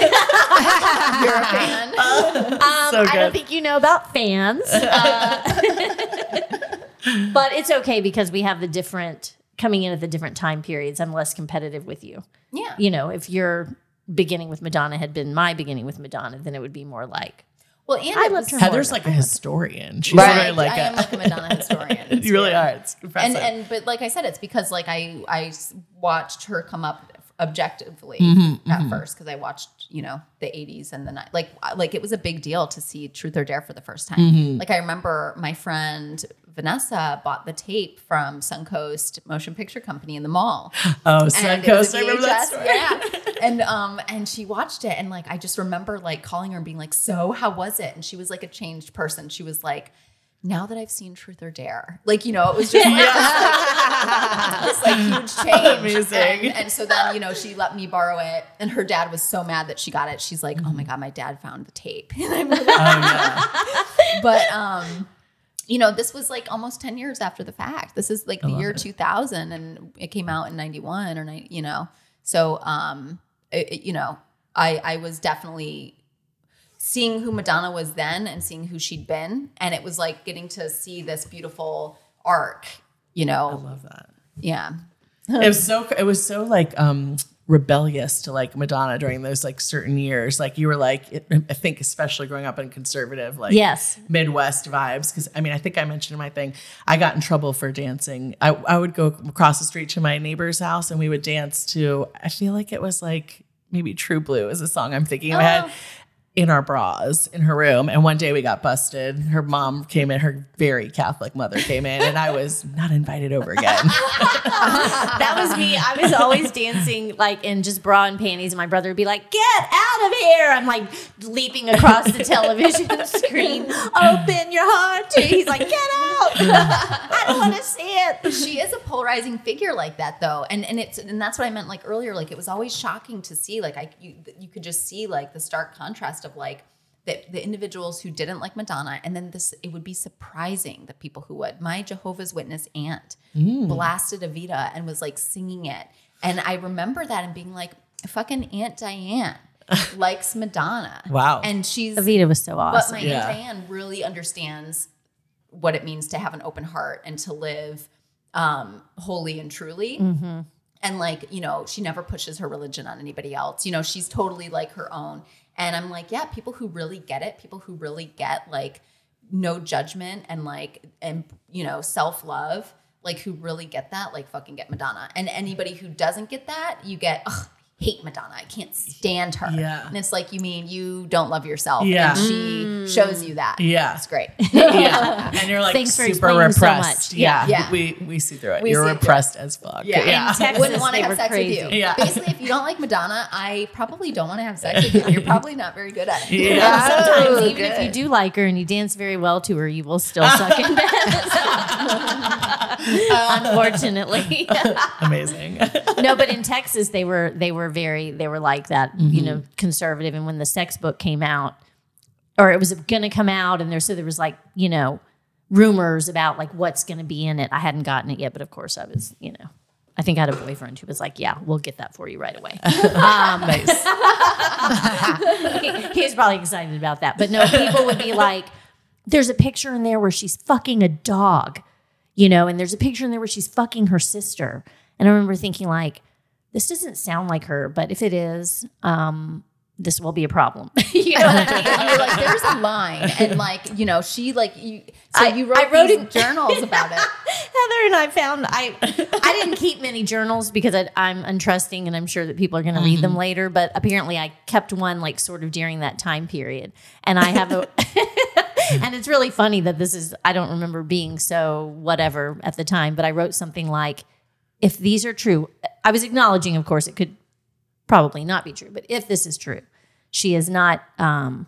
You're a fan?" Um, So I don't think you know about fans, Uh, but it's okay because we have the different coming in at the different time periods. I'm less competitive with you. Yeah. You know, if your beginning with Madonna had been my beginning with Madonna, then it would be more like Well, and I it loved her Heather's like a historian. She's Right. really like I am a. like a Madonna historian. You really are. It's impressive. and and but like I said, it's because like I I watched her come up objectively Mm-hmm, at first because I watched you know the 80s and the ni- like like it was a big deal to see Truth or Dare for the first time. Mm-hmm. Like I remember my friend Vanessa bought the tape from Suncoast Motion Picture Company in the mall. oh, And it was Suncoast. I remember that story. Yeah. and um and she watched it and like I just remember like calling her and being like, "So, how was it?" And she was like a changed person. She was like, "Now that I've seen Truth or Dare." Like, you know, it was just like this like huge change. Amazing. And, and so then, you know, she let me borrow it and her dad was so mad that she got it. She's like, "Oh my god, my dad found the tape." And I'm like, Oh, yeah. but um you know this was like almost 10 years after the fact this is like the year it. 2000 and it came out in 91 or you know so um it, it- you know i i was definitely seeing who madonna was then and seeing who she'd been and it was like getting to see this beautiful arc you know? I love that. yeah it was so it was so like um rebellious to like Madonna during those like certain years. Like you were like it, I think especially growing up in conservative like yes, Midwest vibes. Because I mean, I think I mentioned in my thing, I got in trouble for dancing. I, I would go across the street to my neighbor's house and we would dance to, I feel like it was like maybe True Blue is a song I'm thinking had oh. In our bras in her room. And one day we got busted. Her mom came in, her very Catholic mother came in, and I was not invited over again. that was me. I was always dancing like in just bra and panties, and my brother would be like, "Get out of here!" I'm like leaping across the television screen. Open your heart. To, he's like, "Get out! I don't want to see it." she is a polarizing figure like that though and and it's and that's what i meant like earlier like it was always shocking to see like i you, you could just see like the stark contrast of like the, the individuals who didn't like madonna and then this it would be surprising the people who would my jehovah's witness aunt blasted evita and was like singing it and i remember that and being like fucking aunt diane likes madonna Wow. and she's Evita was so awesome. but my Yeah. Aunt Diane really understands what it means to have an open heart and to live um, wholly and truly. Mm-hmm. And like, you know, she never pushes her religion on anybody else. You know, she's totally like her own. And I'm like, yeah, people who really get it, people who really get like no judgment and like, and, you know, self love, like who really get that, like fucking get Madonna. And anybody who doesn't get that, you get, ugh, hate Madonna. I can't stand her. Yeah. And it's like, you mean you don't love yourself. Yeah. And she mm. shows you that. Yeah. It's great. yeah. And you're like Thanks for super explaining so repressed. much. yeah. Yeah. We we see through it. We you're see through it. repressed as fuck. Yeah. Yeah. In Texas, Wouldn't want to have sex crazy. with you. Yeah. Basically, if you don't like Madonna, I probably don't want to have sex with you. You're probably not very good at it. Yeah. Sometimes, Oh, even if you do like her and you dance very well to her, you will still suck in bed. Unfortunately, Amazing. no. But in Texas, they were they were very they were like that, you know, mm-hmm. conservative. And when the sex book came out, or it was going to come out, and there so there was like you know rumors about like what's going to be in it. I hadn't gotten it yet, but of course I was you know. I think I had a boyfriend who was like, "Yeah, we'll get that for you right away." Um, nice. he, he was probably excited about that. But no, people would be like, there's a picture in there where she's fucking a dog, you know, and there's a picture in there where she's fucking her sister. And I remember thinking, like, this doesn't sound like her, but if it is, um, this will be a problem. you know what I mean? And you're like, there's a line, and like, you know, she like you. So I- you wrote, I wrote journals about it. Heather and I found I I didn't keep many journals because I, I'm untrusting and I'm sure that people are going to read them later. But apparently, I kept one like sort of during that time period, and I have a. and it's really funny that this is I don't remember being so whatever at the time, but I wrote something like, "If these are true," I was acknowledging, of course, it could probably not be true, but if this is true, she is not. Um,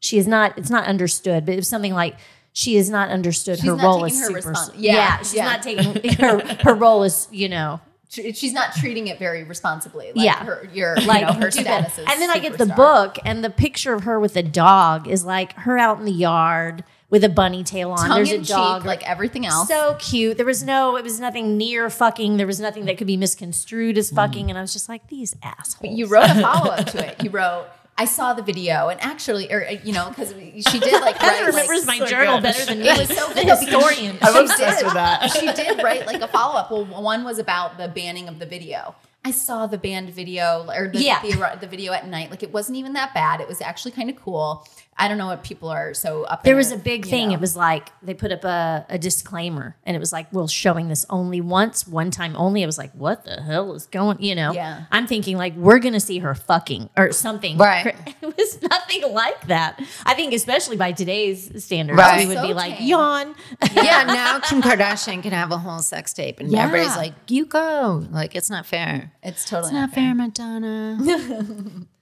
she is not. It's not understood, but it was something like. She is not understood. She's her not role is her super. yeah, Yeah, she's yeah. not taking her. Her role is, you know, She's not treating it very responsibly. Like Yeah. her, your, like you know, her status And then I get the book, and the picture of her with a dog is like her out in the yard with a bunny tail on. tongue There's a dog, cheek, like everything else. so cute. There was no, it was nothing near fucking. There was nothing that could be misconstrued as fucking. Mm. And I was just like, these assholes. you wrote a follow up to it. You wrote, I saw the video, and actually, or uh, you know, because she did like write, Heather remembers like, my so journal better than me. It was so good though, historian. I'm obsessed did. with that. She did write like a follow up. Well, one was about the banning of the video. I saw the banned video or the, Yeah. the, the video at night. Like it wasn't even that bad. It was actually kind of cool. I don't know what people are so up. in There was a big thing. know. It was like they put up a, a disclaimer, and it was like, "We're showing this only once, one time only." I was like, "What the hell is going?" You know? Yeah. I'm thinking like we're gonna see her fucking or something. Right. It was nothing like that. I think, especially by today's standards, Right. we would be like, tame. "Yawn." yeah, now Kim Kardashian can have a whole sex tape, and Yeah. everybody's like, "You go!" Like it's not fair. It's totally It's not fair, Madonna.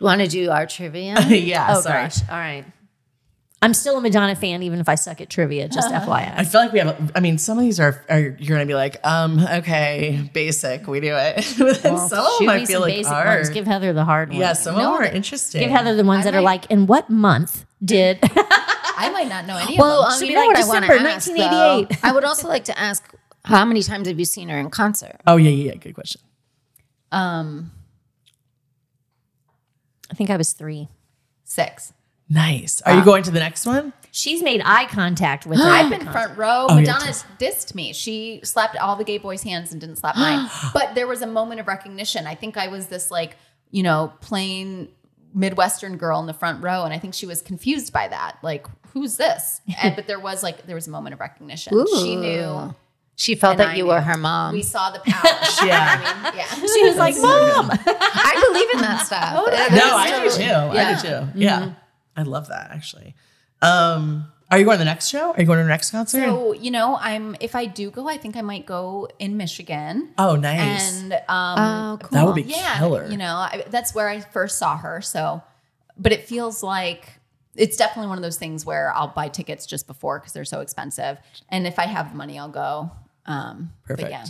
Want to do our trivia? yeah. Oh sorry. gosh. All right. I'm still a Madonna fan, even if I suck at trivia. Just FYI. I feel like we have. I mean, some of these are, are you're gonna be like, um, okay, basic, we do it. But then some of Shoot them I me feel some like basic are. ones. Give Heather the hard ones. yeah, some No, of them are they- interesting. Give Heather the ones I that are might- like, in what month did? I might not know any well, of them. um, Should you know like what I want to December ask. 1988. though? I would also like to ask, how many times have you seen her in concert? Oh yeah, yeah, yeah. Good question. Um, I think I was three. six. Nice. Are you going to the next one? She's made eye contact with her. I've been front row. Oh, yeah, Madonna just- dissed me. She slapped all the gay boys' hands and didn't slap mine. But there was a moment of recognition. I think I was this like, you know, plain Midwestern girl in the front row, and I think she was confused by that. Like, who's this? And but there was like there was a moment of recognition. She knew. She felt And that I you knew. were her mom. We saw the power. Yeah. I mean, yeah. She was like, "Mom." I believe in that stuff. No, I do too. I do too. Yeah. I love that actually. Um, are you going to the next show? Are you going to the next concert? So you know, I'm if I do go, I think I might go in Michigan. oh, nice. And um, Oh, cool. that would be yeah, killer. you know, I, that's where I first saw her. So, but it feels like it's definitely one of those things where I'll buy tickets just before because they're so expensive, and if I have money, I'll go. Um, but Perfect. yeah.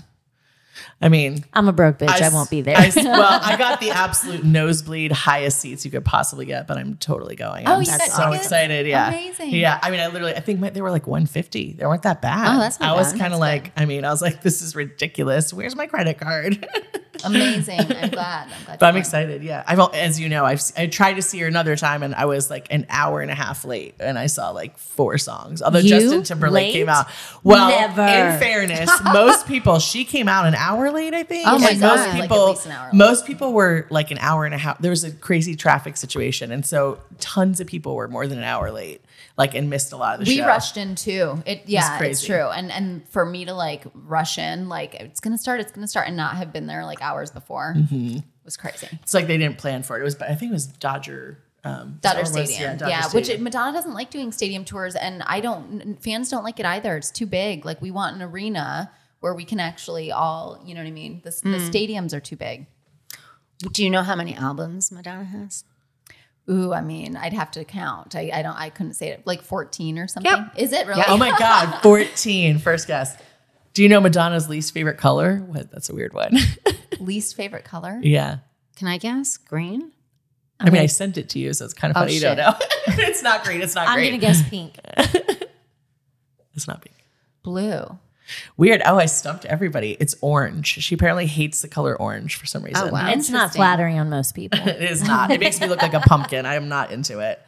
I mean, I'm a broke bitch. I won't be there. I well, I got the absolute nosebleed highest seats you could possibly get, but I'm totally going. Oh, I'm so tickets? excited. Yeah. Amazing. Yeah. I mean, I literally, I think my, they were like 150. They weren't that bad. Oh, that's not I was kind of like, I mean, I was like, this is ridiculous. Where's my credit card? Amazing. I'm glad. I'm glad. but I'm excited. Yeah. I've, as you know, I've, I tried to see her another time and I was like an hour and a half late and I saw like four songs. Although You Justin Timberlake late? came out. Well, Never. in fairness, most people, she came out an hour late, I think. Oh my and God. most Like, at people, least an hour late. most people were like an hour and a half. There was a crazy traffic situation. And so tons of people were more than an hour late, like, and missed a lot of the we show. We rushed in too. It yeah, it's crazy. true. And and for me to like rush in, like it's gonna start, it's gonna start, and not have been there like hours before Mm-hmm. was crazy. It's like they didn't plan for it. It was, I think it was Dodger. Um, Dodger so it was- Stadium, yeah, Dodger which Stadium. Madonna doesn't like doing stadium tours, and I don't. Fans don't like it either. It's too big. Like we want an arena where we can actually all, you know what I mean. The, the mm. stadiums are too big. Do you know how many albums Madonna has? Ooh, I mean, I'd have to count. I, I don't. I couldn't say it. Like fourteen or something. Yep. Is it really? Oh my God, 14. First guess. Do you know Madonna's least favorite color? What? That's a weird one. Least favorite color? yeah. Can I guess? Green? I mean, um, I sent it to you, so it's kind of Oh, funny you don't know. it's not green. It's not green. I'm gonna guess pink. It's not pink. Blue. Weird. Oh, I stumped everybody. It's orange. She apparently hates the color orange for some reason. wow. It's not flattering on most people. It is not. It makes me look like a pumpkin. I am not into it.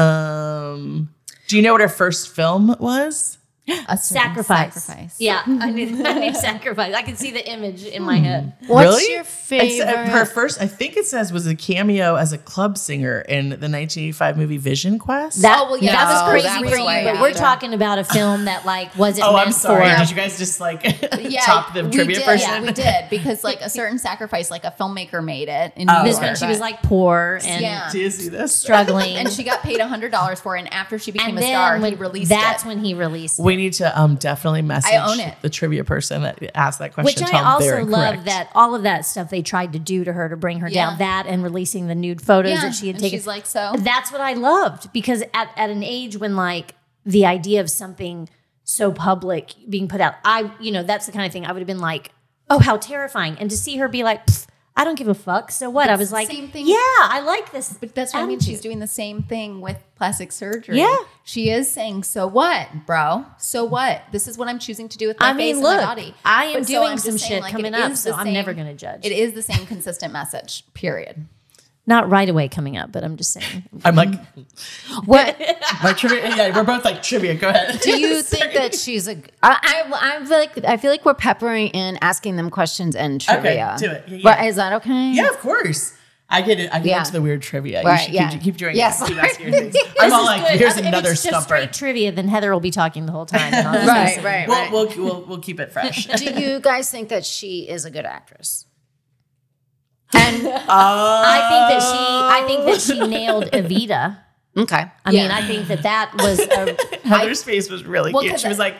Um, do you know what her first film was? A sacrifice. Sacrifice. Yeah, I need, I need sacrifice. I can see the image in my head. What's really? your It's, uh, favorite? her first, I think it says, was a cameo as a club singer in the 1985 movie Vision Quest. That, Oh, well, yeah, that was crazy that for you, way but we're talking about a film that like wasn't oh, meant I'm sorry. for. Did you guys just like Yeah, top the trivia did, person? Yeah, we did because like a certain sacrifice, like a filmmaker made it in Oh, this okay. one, she was like poor and Yeah. Do you see this? struggling, and she got paid hundred dollars for it. And after she became and a star, he released that's it. when he released. it. We need to um definitely message I own it. the trivia person that asked that question. Which I also love that all of that stuff they tried to do to her to bring her Yeah. down. That and releasing the nude photos yeah, that she had and taken. she's like, so That's what I loved because at, at an age when like the idea of something so public being put out, I you know that's the kind of thing I would have been like, oh how terrifying, and to see her be like, "Pff, I don't give a fuck. So what? I was like, same thing- yeah, I like this. But that's what I mean. She's doing the same thing with plastic surgery. Yeah. She is saying, so what, bro? So what? This is what I'm choosing to do with my I mean, face look, and my body. I am But doing just some saying, shit like, coming up, so I'm same- never gonna judge. It is the same consistent message, period. Not right away coming up, but I'm just saying. I'm like what my trivia. Yeah, we're both like trivia. Go ahead. do you think that she's a? I, I I feel like I feel like we're peppering in asking them questions and trivia. do it. Yeah, But is that okay? Yeah, of course. I get it. I get Yeah. into the weird trivia. Right, you should yeah. keep, keep doing Yes. it. Keep asking things. I'm all like, Good. here's If another it's just stumper. straight trivia, then Heather will be talking the whole time. and Right, listen. right, We'll, we'll, we'll, we'll keep it fresh. Do you guys think that she is a good actress? And I think that she. I think that she nailed Evita. okay, I mean, I think that that was a. Heather's face was really Well, cute. 'cause She was like,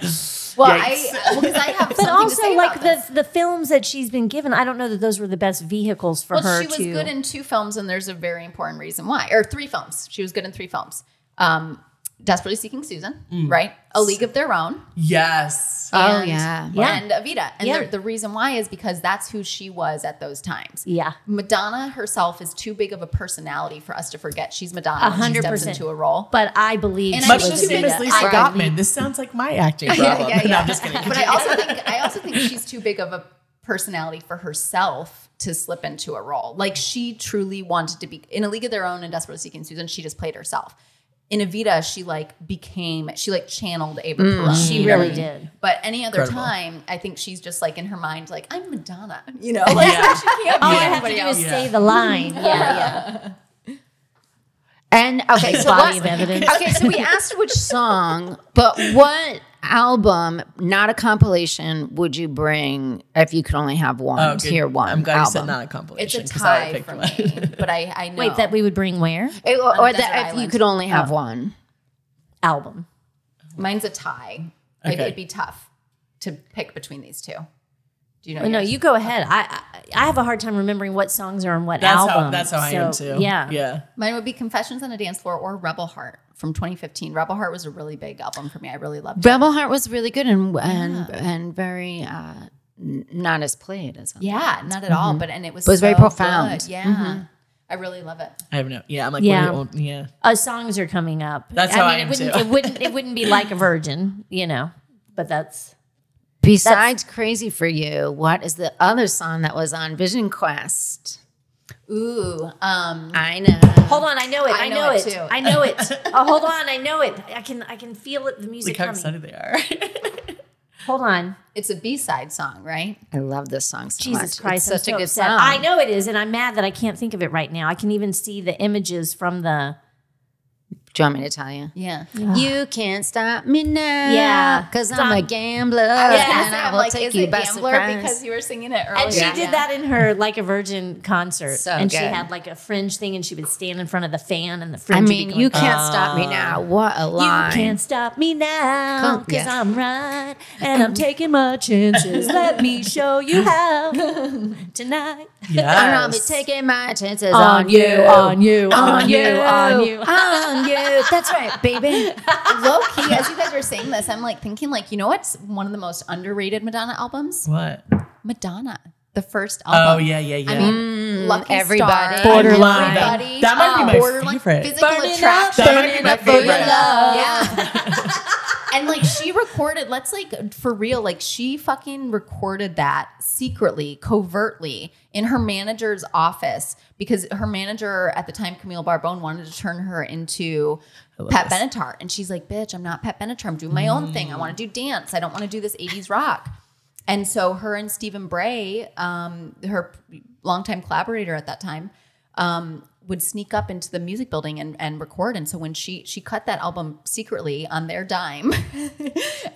Well, Yikes. I well, because I have But something to also, say like about this. the the films that she's been given, I don't know that those were the best vehicles for Well, her she was to. good in two films, and there's a very important reason why, or three films. She was good in three films. Um, Desperately Seeking Susan, Mm. right? A League of Their Own, yes. Oh, yeah. Yeah. and Evita. And Yeah. the, the reason why is because that's who she was at those times. yeah, Madonna herself is too big of a personality for us to forget she's Madonna. A when she hundred steps percent. into a role. but I believe And she Much the was she same Evita. as did Lisa I Gopman. This sounds like my acting problem. yeah, No, yeah. I'm just kidding. but I also think I also think she's too big of a personality for herself to slip into a role. Like she truly wanted to be in a league of their own and Desperately Seeking Susan. She just played herself. In Evita, she like became she like channeled Eva Perón. Mm, She you know really did. But any other Incredible. time, I think she's just like in her mind, like I'm Madonna. You know, like Yeah. she can't be All I have to do else. is Yeah. say the line. Yeah, yeah. And okay, so Body what, of evidence. okay, so we asked which song, but what album, not a compilation, would you bring if you could only have one? Oh, tier one. I'm glad you said album. not a It's compilation. a 'cause I tie picked for one. me, but I I know. Wait, that we would bring where It- or On that Desert if you could only have oh. one. album? Mine's a tie. Like, Okay. it'd be tough to pick between these two. Do you know? Well, no, you go ahead. I, I I have a hard time remembering what songs are on what That's album. how that's how I am so, too. Yeah, Yeah. Mine would be Confessions on a Dance Floor or Rebel Heart from 2015. Rebel Heart was a really big album for me. I really loved it. Rebel Heart was really good and and and very uh, not as played as Yeah, not at all. But and it was it was very profound. good. Yeah, I really love it. I have no. Yeah, I'm like, Yeah. yeah. Old, yeah. Uh, songs are coming up. That's how I it am, wouldn't, too. It wouldn't. It wouldn't be like a virgin, you know. But that's Besides Crazy for You, what is the other song that was on Vision Quest? Ooh, um, I know. hold on. I know it. I, I know, know it. it, too. I know it. oh, hold on. I know it. I can. I can feel it. The music Look how coming. excited they are. Hold on. it's a B side song, right? I love this song so Jesus much. Christ, it's such I'm a good upset. song. I know it is, and I'm mad that I can't think of it right now. I can even see the images from the Do you want me to tell you? Yeah. You can't stop me now. Yeah. Because I'm, I'm- a gambler. I was and I will like, take is you it by Gambler surprise. because you were singing it earlier? And she did that in her like a virgin concert, So and she had like a fringe thing, and she would stand in front of the fan, and the I fringe. would mean, be you going, can't stop me now. What a line. You can't stop me now, because yeah. I'm right, and I'm taking my chances. Let me show you how tonight. Yes. And I'll be taking my chances On on, you, you, on you, on you, on you. on you. That's right, baby. Low key, as you guys were saying this, I'm like thinking, like, you know what's one of the most underrated Madonna albums? What? Madonna, the first album. Oh album. yeah, yeah, yeah. I mean, mm, Lucky everybody. Star, Borderline. That- Everybody. that might be Oh, my favorite. Physical Burning up, attraction. That might be my Burning up for your favorite. love. Yeah. and like she recorded, let's like for real, like she fucking recorded that secretly, covertly in her manager's office because her manager at the time, Camille Barbone, wanted to turn her into Pat this. Benatar. And she's like, bitch, I'm not Pat Benatar. I'm doing my own thing. I want to do dance. I don't want to do this 80s rock. And so her and Stephen Bray, um, her longtime collaborator at that time, um, would sneak up into the music building and, and record. And so when she she cut that album secretly on their dime,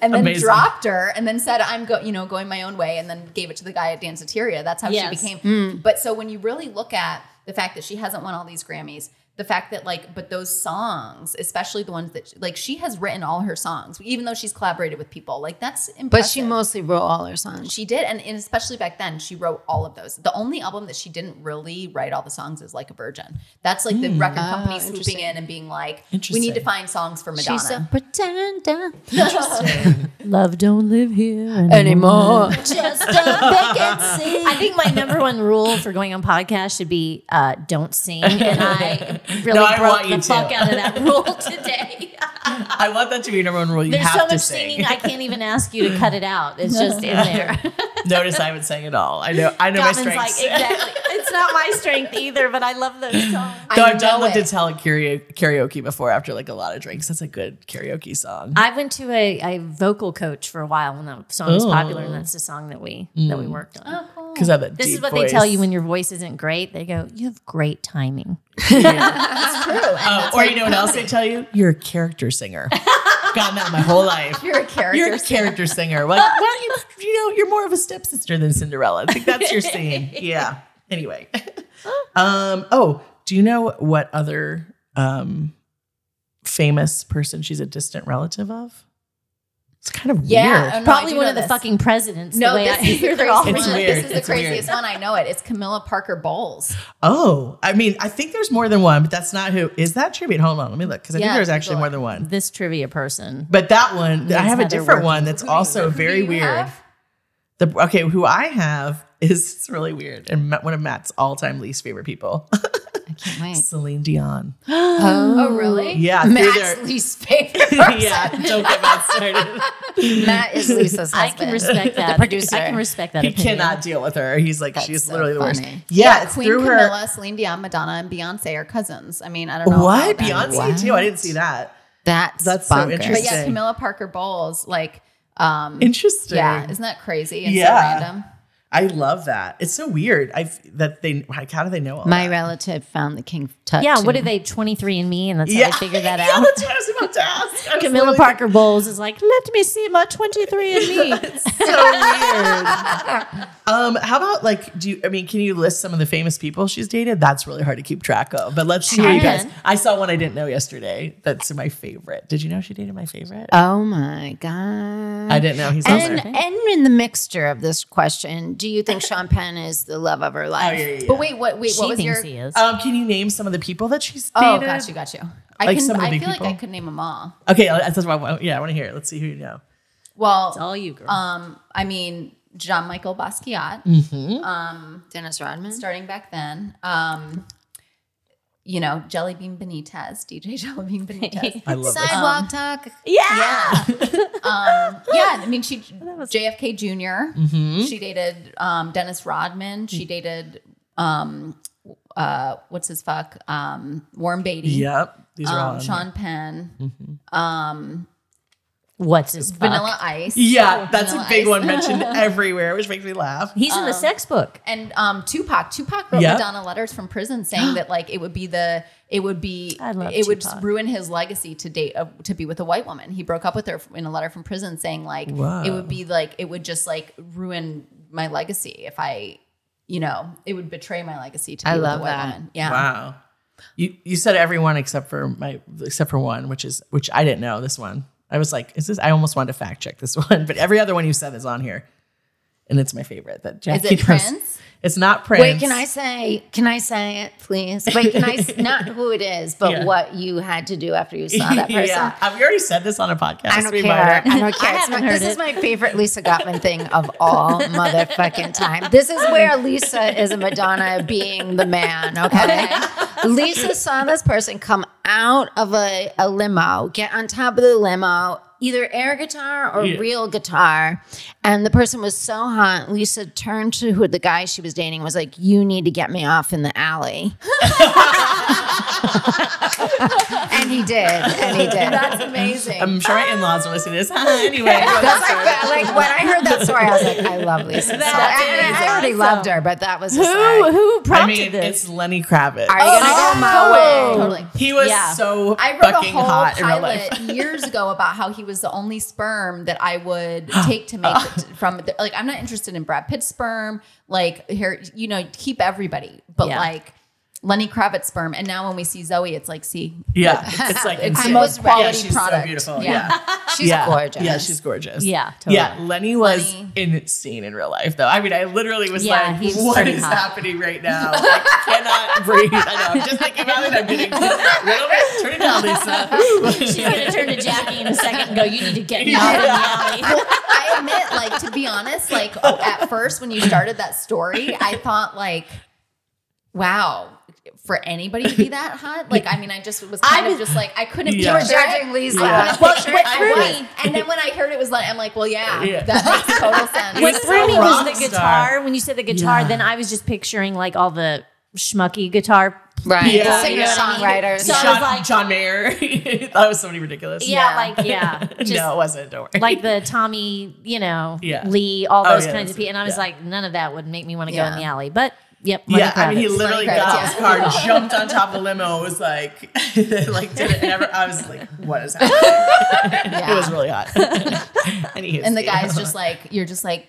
and then Amazing. dropped her, and then said, "I'm go you know going my own way," and then gave it to the guy at Danceteria. That's how Yes. she became. Mm. But so when you really look at the fact that she hasn't won all these Grammys. The fact that like, but those songs, especially the ones that like she has written all her songs, even though she's collaborated with people, like that's impressive. But she mostly wrote all her songs. She did, and, and especially back then, she wrote all of those. The only album that she didn't really write all the songs is "Like a Virgin." That's like the record company swooping in and being like, "We need to find songs for Madonna." She's a pretender Love don't live here anymore. Just a vacancy. I think my number one rule for going on podcast should be uh, don't sing, and I really No, I broke want the you to. fuck out of that rule today. I want that to be your number one rule. You There's have so to much sing. singing, I can't even ask you to cut it out. It's just in there. Notice I haven't sang at all. I know. I know my Gopman's like exactly. It's not my strength either, but I love those songs. Though I I've done know lived to it. tell karaoke, karaoke before after like a lot of drinks. That's a good karaoke song. I went to a, a vocal coach for a while when that song was Oh. popular, and oh. that's the song that we that we mm. worked on. Oh, because I have that This is what voice. they tell you when your voice isn't great. They go, "You have great timing." It's true. Oh, or you know what else they tell you? You're a character singer. Gotten that my whole life. you're a character. You're a singer. character singer. Well, well you, you know, you're more of a stepsister than Cinderella. I think that's your scene. Yeah. Anyway. Um, oh, do you know what other um famous person she's a distant relative of? It's kind of Yeah, weird. oh, no, Probably one know of the fucking presidents. No, the way this I is the hear they're all craziest It's one. weird. This is the It's weird. craziest one. I know it. It's Camilla Parker Bowles. Oh, I mean, I think there's more than one, but that's not who is that trivia? Hold on, let me look because I think there's actually Google more than one. this trivia person. But that one, I have a different working. one that's also Who do very weird. have? The okay, who I have is it's really weird and one of Matt's all-time least favorite people, I can't wait. Celine Dion. Oh, really? Yeah, through Matt's their- least favorite yeah, don't get Matt started. Matt is Lisa's husband. I can respect that. The producer. I can respect that. he opinion. cannot deal with her. He's like, she's so literally the worst. funny. Yeah, it's Queen through Camilla, her. Celine Dion, Madonna, and Beyonce are cousins. I mean, I don't know. how What that- Beyonce too? I didn't see that. That's That's so bonkers. But interesting. yeah, Camilla Parker Bowles, like, um, Interesting. yeah, isn't that crazy and Yeah. so random? I love that. It's so weird. I that they like, how do they know all My that? relative found the king tattoo. Yeah, what did they 23 and me and that's how Yeah, they figured that yeah, out. that's what I was about to ask. I Camilla literally Parker Bowles is like, let me see my 23 and me. so weird. um, how about like, do you? I mean, can you list some of the famous people she's dated? That's really hard to keep track of. But let's see, what you guys. I saw one I didn't know yesterday. That's my favorite. Did you know she dated my favorite? Oh my god! I didn't know he's and there. and in the mixture of this question, do you think Sean Penn is the love of her Oh life? yeah, yeah, yeah. But wait, what? Wait, she what was thinks your? he is. Um, can you name some of the people that she's dated? Oh, got you, got you. I Like can. some of the I big feel like I people? could name them all. Okay, that's what I want. Yeah, I want to hear it. Let's see who you know. Well, It's all you, girl. um, I mean, Jean Michel Basquiat, um Dennis Rodman. starting back then. Um, you know, Jelly Bean Benitez, DJ Jelly Bean Benitez. I love this. Sidewalk talk. yeah. um, yeah, I mean, she JFK junior She dated um, Dennis Rodman. She dated um, uh, what's his fuck um, Warren Beatty. Yep, these are all Um, on Sean Penn. Um, What's his fuck? Vanilla Ice. Yeah, that's Vanilla a big Ice. one mentioned everywhere, which makes me laugh. He's in the sex book. And um, Tupac, Tupac wrote Yeah. Madonna letters from prison saying that like it would be the it would be I love it would ruin his legacy to date uh, to be with a white woman. He broke up with her in a letter from prison saying like Wow. it would be like it would just like ruin my legacy if I you know it would betray my legacy to be I with love a white that. woman. Yeah. Wow. You you said everyone except for my except for one, which is which I didn't know this one. I was like, is this? I almost wanted to fact check this one, but every other one you said is on here, and it's my favorite. That Jackie it knows- Prince? It's not Prince. Wait, can I say? Can I say it, please? Wait, can I? s- Not who it is, but Yeah. what you had to do after you saw that person. yeah, have you already said this on a podcast? I don't care. I don't care. It's my- haven't heard this is it. my favorite Lisa Gopman thing of all motherfucking time. This is where Lisa is a Madonna being the man. Okay. Lisa saw this person come out of a, a limo, get on top of the limo, either air guitar or Yeah. real guitar. And the person was so hot. Lisa turned to who the guy she was dating and was like, You need to get me off in the alley. and he did. And he did. That's amazing. I'm sure my in-laws will listen to this. anyway, That's like, like when I heard that story, I was like, I love Lisa. so- That's and I already awesome. loved her, but that was Who like, who I prompted mean, this? it's Lenny Kravitz. are you gonna Oh, go my way? totally. he was Yeah. so I wrote a fucking whole hot in real life. pilot years ago about how he was the only sperm that I would take to make uh. it from. Like, I'm not interested in Brad Pitt's sperm. Like, here, you know, keep everybody, but Yeah. like Lenny Kravitz sperm. And now when we see Zoe, it's like, see, Yeah, it's like It's insane. the most quality yeah, she's product. So beautiful. Yeah. Yeah. She's yeah. gorgeous. Yeah, she's gorgeous. Yeah, totally. Yeah, Lenny was Lenny. insane in real life, though. I mean, I literally was Yeah, like, he's "What hot. happening right now? I cannot breathe." I know. I'm just thinking about it. I'm getting a little bit. Turn it down, Lisa. She's gonna turn to Jackie in a second and go, "You need to get me out of the alley." I admit, like, to be honest, like, oh, at first when you started that story, I thought, like, wow. For anybody to be that hot, like I mean, I just was kind I of was- just like I couldn't Yeah. You picture were it. judging Lisa. Yeah. Well, Picture what threw me- And then when I heard it was like, I'm like, well, yeah, Yeah. that makes total sense. What He's threw a me was the rock star. guitar. When you said the guitar, Yeah. then I was just picturing like all the schmucky guitar. Right. Yeah, Singer yeah. songwriters. So I John, was like- John Mayer. that was somebody ridiculous. Yeah, Yeah. like yeah, just no, it wasn't. Don't worry. like the Tommy, you know, Yeah. Lee, all Oh, those yeah, kinds of people. And I was yeah. like, none of that would make me want to go in the alley. But yep, yeah, I mean, he literally Lenny got Kravitz, his yeah. car, jumped on top of the limo, was like, like did it. Never. I was like, what is happening? Yeah. It was really hot. and, he and the guy's just like, you're just like,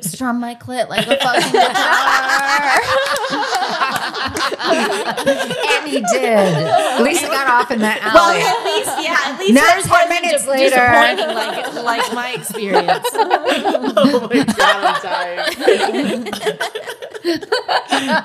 strum my clit like a fucking guitar. and he did. Lisa got off in that well, at least yeah, at least Not hers 10 minutes dis- later. disappointing like like my experience. oh my god, I'm dying.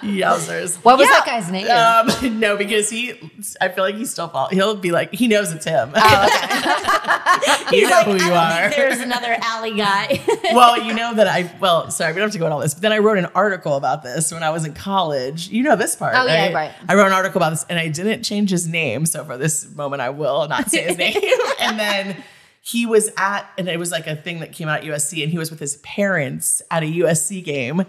Yowzers. what was that guy's name? Um, no, because he, I feel like he still fall. He'll be like, he knows it's him. Oh, you know Like, who you don't are. There's another alley guy. well, you know that I. Well, sorry, we don't have to go into all this. But then I wrote an article about this when I was in college. You know this part. Oh, yeah, right? right. I wrote an article about this, and I didn't change his name. So for this moment, I will not say his name. and then he was at, and it was like a thing that came out at USC, and he was with his parents at a USC game.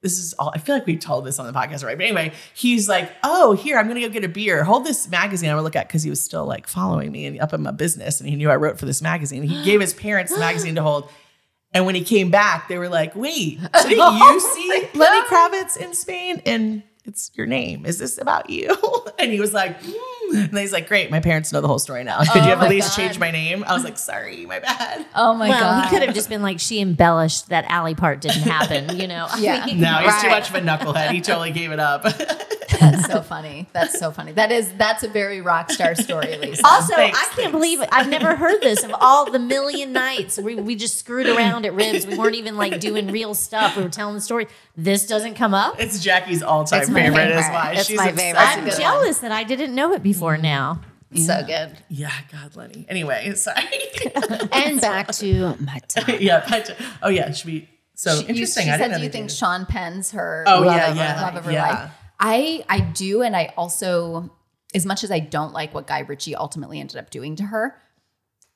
This is all. I feel like we told this on the podcast, right? But anyway, he's like, "Oh, here, I'm gonna go get a beer. Hold this magazine. I'm gonna look at because he was still like following me and up in my business, and he knew I wrote for this magazine. He gave his parents the magazine to hold." And when he came back, they were like, "Wait, didn't you see Lenny Kravitz in Spain? And it's your name. Is this about you?" And he was like, "Hmm." and he's like, "Great, my parents know the whole story now. Could you have at least God. changed my name?" I was like, "Sorry, my bad." Oh my well, god. he could have just been like, she embellished that alley part didn't happen, you know? I Yeah. mean, No, he's too much of a knucklehead. He totally gave it up. That's so funny. That's so funny. That is that's a very rock star story, Lisa. Also, Thanks, I can't thanks. believe. I've never heard this of all the million nights we, we just screwed around at ribs. We weren't even like doing real stuff. We were telling the story. This doesn't come up. it's Jackie's all-time It's my favorite. Is why It's she's my favorite. I'm with it. jealous that I didn't know it before mm. now. so good. Yeah, God, Lenny. Anyway, sorry. And back to Madonna. yeah, but, oh yeah, should we? So She- you- interesting. She I said, didn't "Do you think Sean Penn's her Oh, love, yeah, of, yeah, love of her yeah. life?" I I do, and I also, as much as I don't like what Guy Ritchie ultimately ended up doing to her,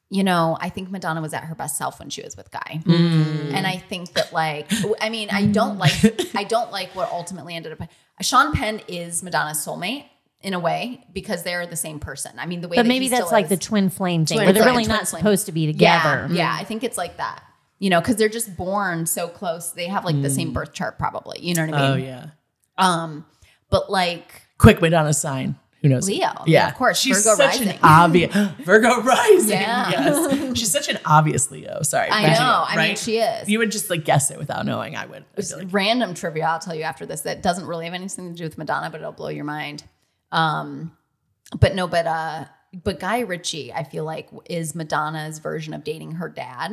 you know, I think Madonna was at her best self when she was with Guy, Mm. and I think that like, I mean, I don't like, I don't like what ultimately ended up. Sean Penn is Madonna's soulmate. in a way because they're the same person. I mean, the way But that maybe that's like is. the twin flame thing, Twin where they're flame, really not flame. supposed to be together. Yeah, yeah, I think it's like that. You know, because they're just born so close. They have like the same birth chart, probably. You know what I mean? Oh yeah. Um, but like Quick Madonna sign. Who knows? Leo. Yeah, Yeah, of course. She's Virgo such rising. an obvious Virgo rising. Yeah. Yes. She's such an obvious Leo. Sorry. I know. I mean, right? she is. You would just like guess it without knowing. I would. Like, random trivia I'll tell you after this that doesn't really have anything to do with Madonna, but it'll blow your mind. Um, but no, but uh, but Guy Ritchie, I feel like is Madonna's version of dating her dad.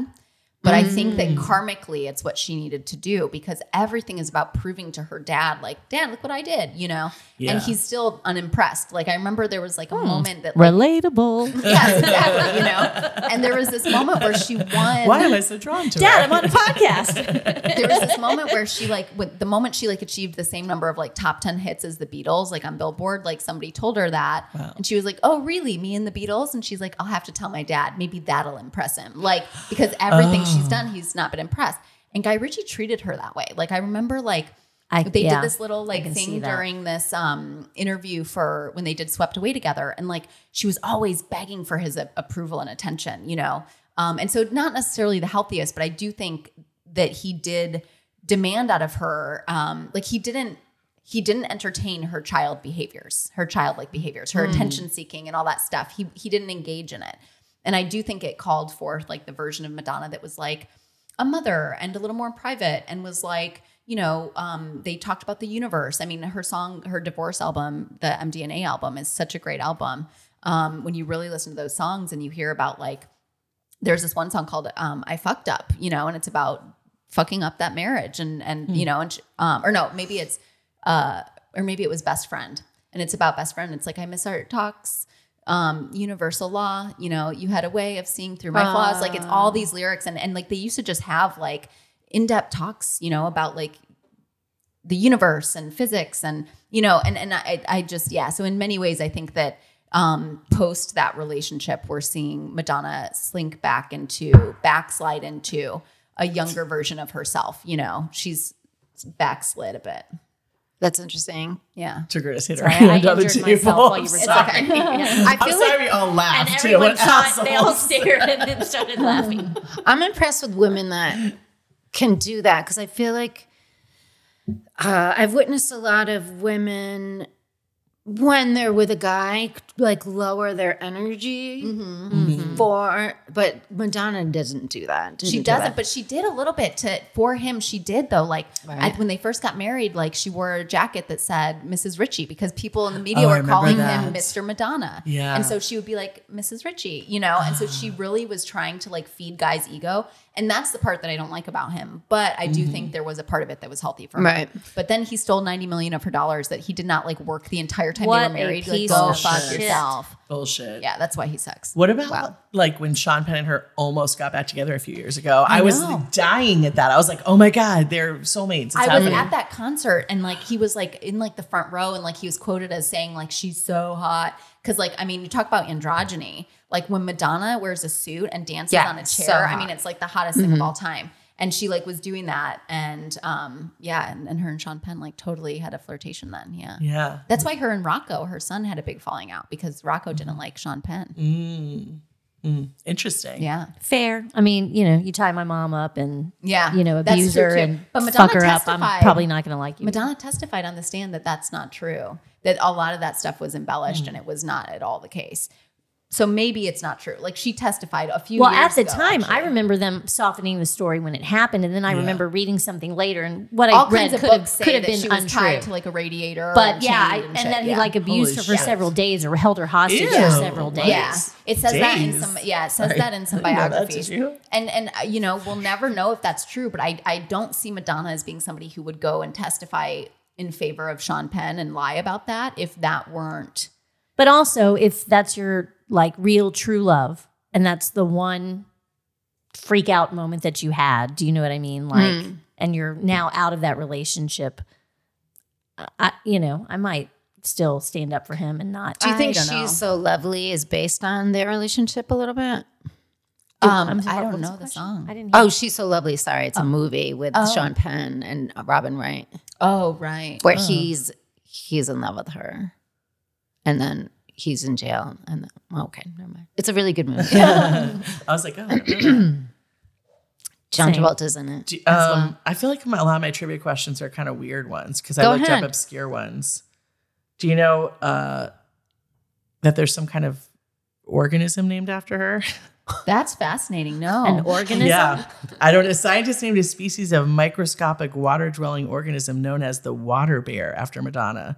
But I think that Mm. karmically, it's what she needed to do because everything is about proving to her dad, like, Dad, look what I did, you know. Yeah. And he's still unimpressed. Like I remember there was like a moment that, like, Relatable. yes, exactly, you know. And there was this moment where she won why am I so drawn to Dad, her? I'm on a podcast. there was this moment where she like with the moment she like achieved the same number of like top 10 hits as the Beatles like on Billboard like somebody told her that and she was like oh really me and the Beatles and she's like I'll have to tell my dad maybe that'll impress him like because everything she's done he's not been impressed. And Guy Ritchie treated her that way. Like I remember like I- they yeah, did this little like thing during this um interview for when they did swept away together. And like she was always begging for his a- approval and attention you know? Um and so not necessarily the healthiest but i do think that he did demand out of her um like he didn't he didn't entertain her child behaviors her childlike behaviors her attention seeking and all that stuff. He he didn't engage in it and i do think it called forth like the version of madonna that was like a mother and a little more private and was like you know um, they talked about the universe. I mean her song her divorce album the mdna album is such a great album. Um, when you really listen to those songs and you hear about like there's this one song called um, i fucked up you know and it's about fucking up that marriage and and you know and um, or no maybe it's uh, or maybe it was best friend. And it's about best friend. It's like i miss our talks um, universal law you know you had a way of seeing through my flaws like it's all these lyrics and and like they used to just have like in-depth talks you know about like the universe and physics and you know and and I I just yeah so in many ways I think that um post that relationship we're seeing Madonna slink back into backslide into a younger version of herself you know? She's backslid a bit That's interesting. yeah Took her to hit her Sorry, I hand on the injured table. myself while you I'm were sorry. talking. I I'm feel sorry like we all and laughed too. everyone What saw. They all stared and then started laughing. I'm impressed with women that can do that because I feel like uh, I've witnessed a lot of women when they're with a guy like lower their energy mm-hmm. for but madonna doesn't do that she Didn't do doesn't that. but she did a little bit to for him she did though like Right. I, when they first got married like she wore a jacket that said mrs ritchie because people in the media Oh, were calling that. him mr madonna Yeah. and so she would be like mrs ritchie you know and so she ah. really was trying to like feed guys ego and that's the part that i don't like about him but i do think mm-hmm. there was a part of it that was healthy for him Right. but then he stole 90 million of her dollars that he did not like work the entire time What they a were married like piece go of fuck shit. yourself Bullshit. yeah that's why he sucks What about like when Sean Penn and her almost got back together a few years ago? I, was dying at that. I was like, oh my God, they're soulmates. It's I was at that concert and like he was like in like the front row and like he was quoted as saying like she's so hot because like I mean you talk about androgyny like when Madonna wears a suit and dances Yeah, on a so chair I mean it's like the hottest thing of all time and she like was doing that and um yeah and, and her and Sean Penn like totally had a flirtation then yeah. yeah. That's why her and Rocco, her son, had a big falling out because Rocco didn't like Sean Penn. Mm. Mm. Interesting. Yeah, Fair. I mean, you know, you tie my mom up and yeah, you know abuse her and but Madonna fuck her up. I'm probably not going to like you. Madonna testified on the stand that that's not true. That a lot of that stuff was embellished mm. and it was not at all the case. So maybe it's not true. Like she testified a few well, years at the ago, time, I remember them softening the story when it happened, and then I Yeah. remember reading something later, and what all I read kinds of could have, say could have that been she was untrue. tied to like a radiator. but and yeah, I, chained and, shit. then he like abused Holy her for shit. several days or held her hostage Ew. for several days. Yeah, it says that in some. Yeah, it says Sorry. that in some I didn't know biographies. And and uh, you know we'll never know if that's true, but I I don't see Madonna as being somebody who would go and testify in favor of Sean Penn and lie about that if that weren't. But also, if that's your like real true love, and that's the one freak out moment that you had, do you know what I mean? Like, and you're now out of that relationship. I, you know, I might still stand up for him and not. do you think she's know. so lovely is based on their relationship a little bit Um, I'm I don't know the question? song. I didn't. Oh she's so lovely sorry it's a movie with Oh. sean penn and robin wright Oh right. where he's he's in love with her and then he's in jail. And well, okay, never mind. It's a really good movie. I was like, oh, I don't. John Same. Travolta's in it. Do- um, I feel like my, a lot of my trivia questions are kind of weird ones because I Go looked ahead. up obscure ones. Do you know uh, that there's some kind of organism named after her? That's fascinating. No. An organism. Yeah, I don't. A scientist named a species of microscopic water-dwelling organism known as the water bear after Madonna.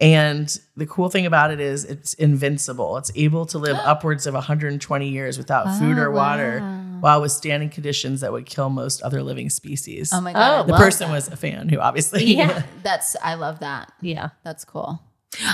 And the cool thing about it is it's invincible. It's able to live upwards of 120 years without ah, food or water while withstanding conditions that would kill most other living species. oh my oh, god. Oh, the well- person was a fan who obviously Yeah. That's I love that. Yeah. That's cool.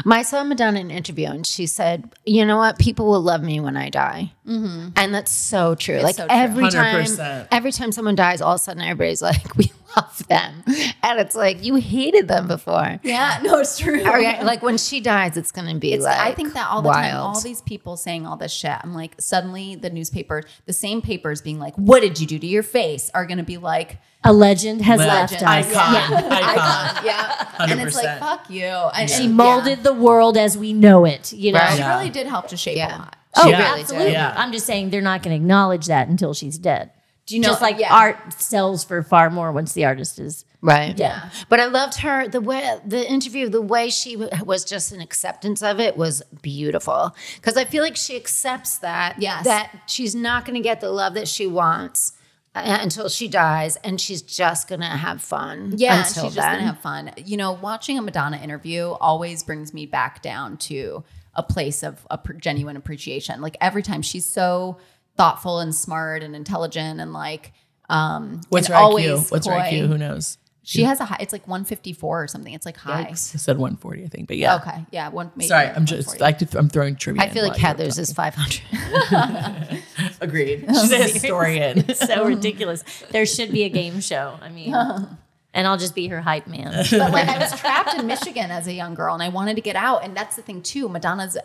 My son Madonna in an interview, and she said, "You know what? People will love me when I die," mm-hmm. and that's so true. like so true. every time, 100%. every time someone dies, all of a sudden everybody's like, "We love them," and it's like you hated them before. Yeah, no, it's true. Okay, like when she dies, it's gonna be It's, like I think that all the time, all these people saying all this shit. I'm like, suddenly the newspaper, the same papers being like, "What did you do to your face?" are going to be like, A legend has Legend. left us. Icon. Yeah. Icon. "Yeah," and it's like, "Fuck you." And, She and- molded the world as we know it. You know. Right. She Yeah. really did help to shape Yeah. a lot. Oh, Yeah. absolutely. Yeah. I'm just saying they're not going to acknowledge that until she's dead. Do you know? just like yeah. art sells for far more once the artist is. right. Yeah. but I loved her the way the interview, the way she w- was just an acceptance of it was beautiful because I feel like she accepts that Yes. that she's not going to get the love that she wants. uh, Until she dies, and she's just gonna have fun. Yeah, and until she's just gonna have fun. You know, watching a Madonna interview always brings me back down to a place of a genuine appreciation. Like every time she's so thoughtful and smart and intelligent and like um What's and her always IQ? What's her. IQ? Who knows? She has a high it's like 154 or something. It's like high. I said 140, I think, but yeah. Okay. Yeah, one maybe Sorry, I'm just like th- I'm throwing trivia. I feel like while Heather's is five hundred. agreed. She's a historian. so ridiculous. There should be a game show. I mean, and I'll just be her hype man. but like I was trapped in Michigan as a young girl and I wanted to get out. And that's the thing too. Madonna's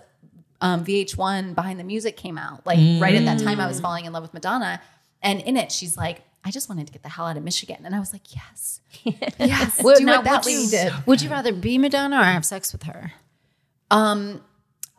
um, VH1 Behind the Music came out. Like right at that time, I was falling in love with Madonna. And in it, she's like, I just wanted to get the hell out of Michigan. And I was like, yes, yes, do what that lady did. Would you rather be Madonna or have sex with her? Um,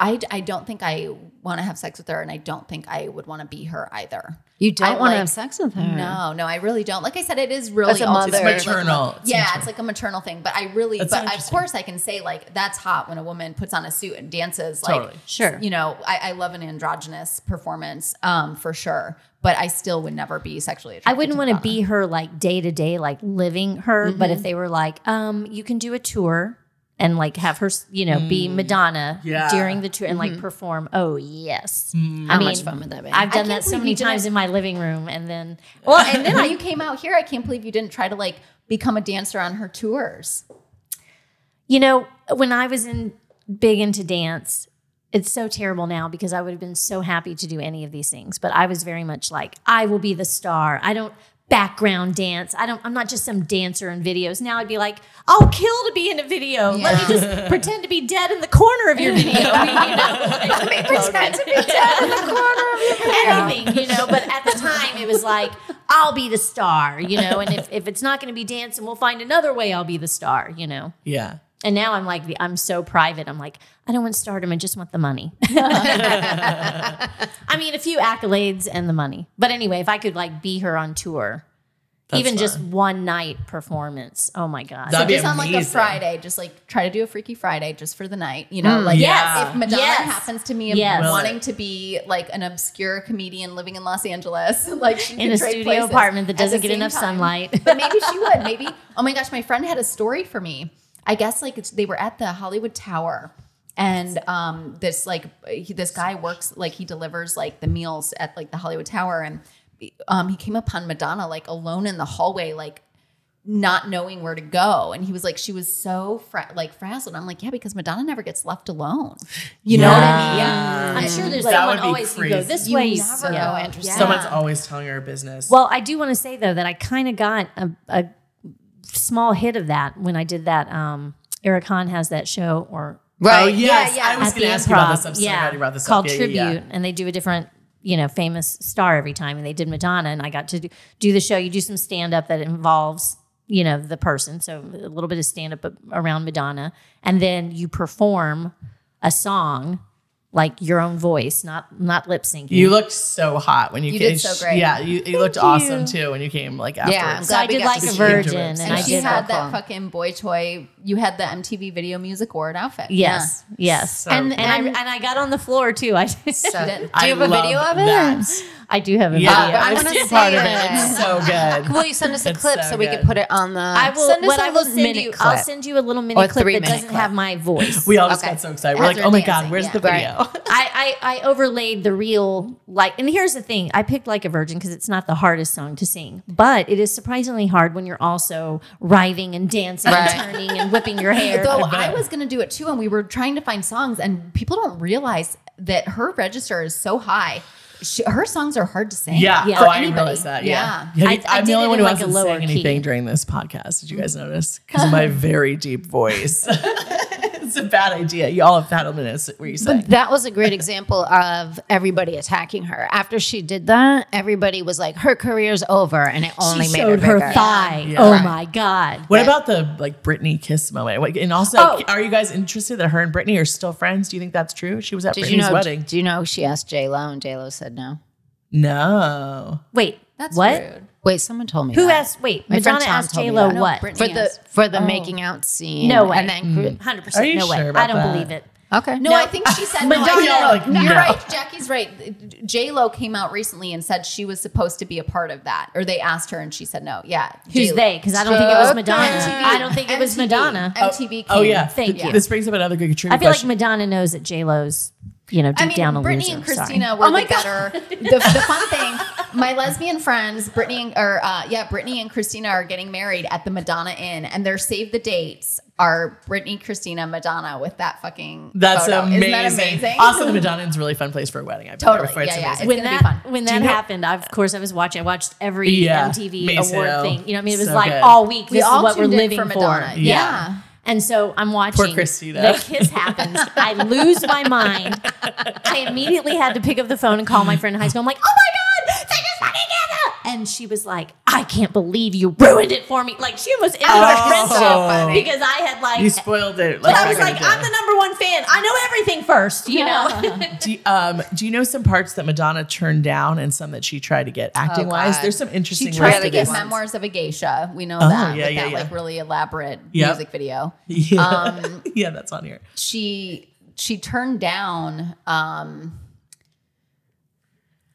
I, I don't think I want to have sex with her, and I don't think I would want to be her either. You don't want to like- have sex with her. No, no, I really don't. Like I said, it is really As a mother. It's like- maternal. It's yeah, maternal. it's like a maternal thing. But I really, That's but of course, I can say like that's hot when a woman puts on a suit and dances. Like, Totally. Sure. you know, I, I love an androgynous performance, um, for sure. But I still would never be sexually attracted. I wouldn't want to be her like day to day, like living her. But Mm-hmm. if they were like, um, you can do a tour and like have her, you know, be Madonna Mm. Yeah. during the tour and like perform. Oh yes, Mm. How I much mean, fun would that be? I've done that so many times in my living room, and then Well, and then you came out here, I can't believe you didn't try to like become a dancer on her tours. You know, when I was in big into dance, it's so terrible now because I would have been so happy to do any of these things. But I was very much like, I will be the star. I don't background dance. I don't I'm not just some dancer in videos. Now I'd be like, I'll kill to be in a video. Let me just pretend to be dead in the corner of your video. You know, let me pretend to be dead in the corner of your video. Anything, you know, but at the time it was like, I'll be the star, you know, and if, if it's not gonna be dancing, we'll find another way I'll be the star, you know. Yeah. And now I'm like, I'm so private. I'm like, I don't want stardom. I just want the money. I mean, a few accolades and the money. But anyway, if I could like be her on tour, That's even just fun. one night performance. Oh my God. That'd be just on like a amazing. Friday, just like try to do a Freaky Friday just for the night. You know, mm, like Yeah. if Madonna Yes. happens to me Yes. wanting to be like an obscure comedian living in Los Angeles, like she in could a trade studio places apartment that at the doesn't get same enough time. sunlight. But maybe she would. Maybe. Oh my gosh, my friend had a story for me. I guess like it's, they were at the Hollywood Tower. And um, this like he, this guy works like he delivers like the meals at like the Hollywood Tower, and um, he came upon Madonna like alone in the hallway, like not knowing where to go. And he was like, she was so fra- like frazzled. I'm like, yeah, because Madonna never gets left alone. You know what I mean? Yeah. I'm sure there's That someone would be always you go this You way. never yeah. know, Andrew. Yeah. Someone's always telling her business. Well, I do want to say though that I kind of got a, a small hit of that when I did that. Um, Eric Hahn has that show or Right. Oh, yes. Yeah, yeah. I was the going to ask you about improv. this. I'm so yeah, glad you brought this called up. Yeah, Tribute, yeah, yeah. and they do a different, you know, famous star every time, and they did Madonna, and I got to do, do the show. You do some stand up that involves, you know, the person, so a little bit of stand up around Madonna, and then you perform a song, like your own voice, not not lip syncing. You looked so hot when you, You came. did so great. Yeah, you, you looked awesome too when you came like afterwards. I'm so I glad we did got like a virgin, And and And I she did. had cool. that fucking boy toy. You had the MTV Video Music Award outfit. Yes, yes, So and cool. and I and I got on the floor too. I So, do you have a video of it? that. I do have a Yeah, video. I I've wanna see part of it. it. It's so good. Will you send us a It's clip so so, we can put it on the? I will. Send us What a I will send minute you. clip. I'll send you a little mini Or clip that three-minute doesn't clip. have my voice. We all just Okay. got so excited. We're As like, oh my dancing, god, where's yeah. the Right. video? I, I I overlaid the real like, and here's the thing: I picked like a virgin because it's not the hardest song to sing, but it is surprisingly hard when you're also writhing and dancing Right. and turning and whipping your hair. Though bet. I was gonna do it too, and we were trying to find songs, and people don't realize that her register is so high. She, her songs are hard to sing. Yeah, Yeah. oh, For I anybody. realized that. Yeah, Yeah. Have you- I- I I'm did the only one who like hasn't lower sang anything key. during this podcast. Did you guys notice? Because of my very deep voice. it's a bad idea. You all have had a minute where you sang. But that was a great example of everybody attacking her. After she did that, everybody was like, "Her career's over," and it only she made showed her, her bigger. thigh. Yeah. Oh Right. my god! What about the like Britney kiss moment? And also, Oh. are you guys interested that her and Britney are still friends? Do you think that's true? She was at Did Britney's you know? wedding. Do you know she asked J Lo and J Lo said no? No. Wait, That's what? rude. Wait, someone told me Who that. asked? Wait, My Madonna asked told me J Lo that. No, what? Britney for the asked. for the Oh. making out scene? No way. And then mm-hmm. Hundred Are percent. you No way. sure about I don't that? believe it. okay, No, I think she said Madonna- no. I- You're like, no, You're right. Jackie's right. J Lo came out recently and said she was supposed to be a part of that, or they asked her and she said no. Yeah, Who's J-Lo. they? Because I don't think it was Madonna. MTV. I don't think it was MTV. Madonna. MTV. Oh, oh came. yeah. Thank Th- you. This brings up another good trivia I feel like question. Madonna knows that J Lo's, you know, deep I mean, down a Brittany loser. and Sorry. Christina were Oh my the better. the, the fun thing, my lesbian friends, Brittany and, or uh, yeah, Brittany and Christina are getting married at the Madonna Inn, and their save the dates are Brittany, Christina, Madonna with that fucking. That's photo. amazing. Isn't that amazing? Also, the Madonna is a really fun place for a wedding. I've been Totally. there before. It's Yeah, yeah. amazing. when gonna be that fun. when that you know- happened, I, of course I was watching. I watched every Yeah, MTV me award thing. You know, what I mean, it was So like good. all week. We is all what we're living for for. Madonna. Yeah. And so I'm watching. Christina. The kiss happens. I lose my mind. I immediately had to pick up the phone and call my friend in high school. I'm like, oh my god, they just fucking kissed! And she was like, I can't believe you ruined it for me. Like she almost ended our Oh. friendship So because I had like. you spoiled it. but I was like, I'm the number one fan. I know everything first, you know. Do you, um, do you know some parts that Madonna turned down and some that she tried to get acting wise? There's some interesting. She interesting tried to listed get ones. memoirs of a geisha. We know Oh, that. yeah, with yeah, that yeah. like really elaborate Yep. music video. Yeah. Um, yeah, that's on here. She she turned down. Um,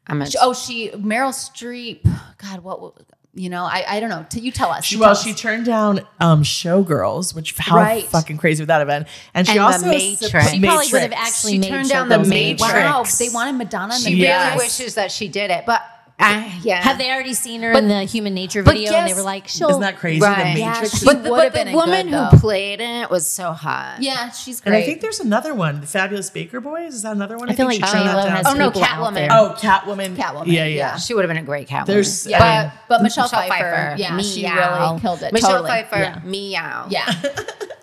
I'm a, she- oh, she Meryl Streep. God, what? You know, I I don't know. T- You tell us. She, You well, tell she us. turned down um, Showgirls, which how Right. fucking crazy would that have been? And she And The also Matrix. She probably would have actually She made turned down The age. Matrix. wow. They wanted Madonna. in the she Yes. really wishes that she did it, but uh, yeah. Have they already seen her But- in the Human Nature but video? and they were like, she'll. Isn't that crazy? Right. The Yeah, Matrix. she- but the, would've but the woman good, who though. played it was so hot. Yeah, she's great. and. I think there's another one, the Fabulous Baker Boys. Is that another one? I feel think like she J-Lo that has. Oh, no, people out Catwoman. there. Oh, Catwoman. Catwoman, Yeah, yeah. yeah. She would have been a great Catwoman. There's yeah, I mean, but Michelle, Pfeiffer, yeah, she really killed it. Michelle totally. Pfeiffer, Yeah. meow. yeah,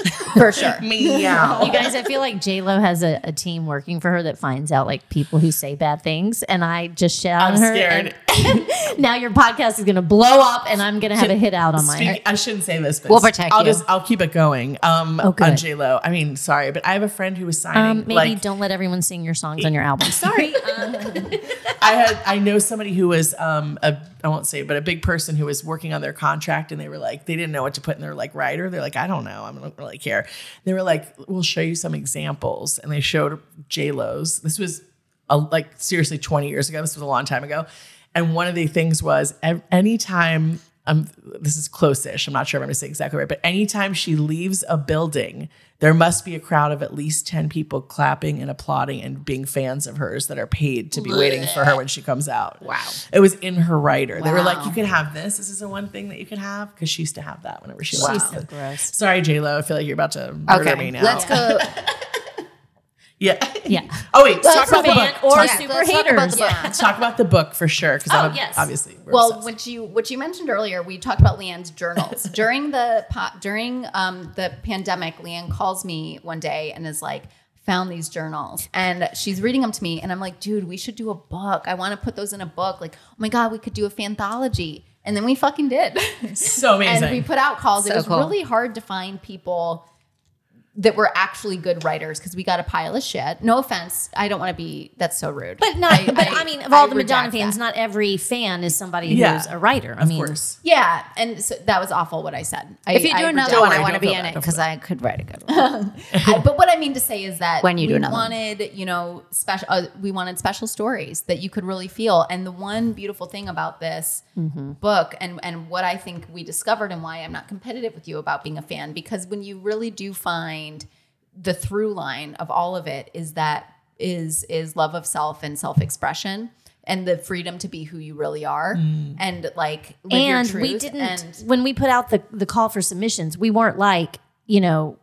for sure. meow. You guys, I feel like J Lo has a, a team working for her that finds out like people who say bad things, and I just shit on I'm her. scared. and now your podcast is gonna blow up, and I'm gonna have a hit out on my. I shouldn't say this, but We'll protect I'll you. just I'll keep it going. Um, Oh, good. on J Lo. I mean, sorry, but I have a friend who was signing. Um, maybe like, don't let everyone sing your songs on your album. Sorry. Um, I had I know somebody who was um a I won't say, but a big person who was working on their contract, and they were like they didn't know what to put in their like writer. They're like, I don't know, I don't really care. They were like, we'll show you some examples, and they showed J Lo's. This was a, like seriously twenty years ago. This was a long time ago, and one of the things was anytime. Um, this is close-ish. I'm not sure if I'm going to say exactly right, but anytime she leaves a building, there must be a crowd of at least 10 people clapping and applauding and being fans of hers that are paid to be waiting for her when she comes out. Wow. It was in her writer. They were like, you can have this. This is the one thing that you can have. Because she used to have that whenever she was Wow. left. so gross. Sorry, J-Lo. I feel like you're about to murder Okay, me now. let's go. Yeah. Yeah. Oh, wait. Talk about the book. or Talk, super let's talk about haters. the book. Yeah. talk about the book for sure. Because Oh, yes. obviously. Well, obsessed. what you what you mentioned earlier, we talked about LeeAnn's journals during the during um, the pandemic. Leanne calls me one day and is like, "Found these journals," and she's reading them to me, and I'm like, "Dude, we should do a book. I want to put those in a book. Like, oh my god, we could do a fanthology." And then we fucking did. so amazing. and we put out calls. it was cool. really hard to find people that were actually good writers because we got a pile of shit. No offense, I don't want to be. That's so rude. But not. but I, mean, of I all the Madonna fans, that. not every fan is somebody Yeah, who's a writer. I Of mean, course. Yeah, and so that was awful what I said. I, If you do I another one, I want to be in it because I could write a good one. I- but what I mean to say is that When you do we another one. wanted, you know, special. Uh, we wanted special stories that you could really feel. And the one beautiful thing about this Mm-hmm. book, and and what I think we discovered, and why I'm not competitive with you about being a fan, because when you really do find the through line of all of it is that is is love of self and self expression. And the freedom to be who you really are, mm. and like live your and we didn't and when we put out the the call for submissions we weren't like you know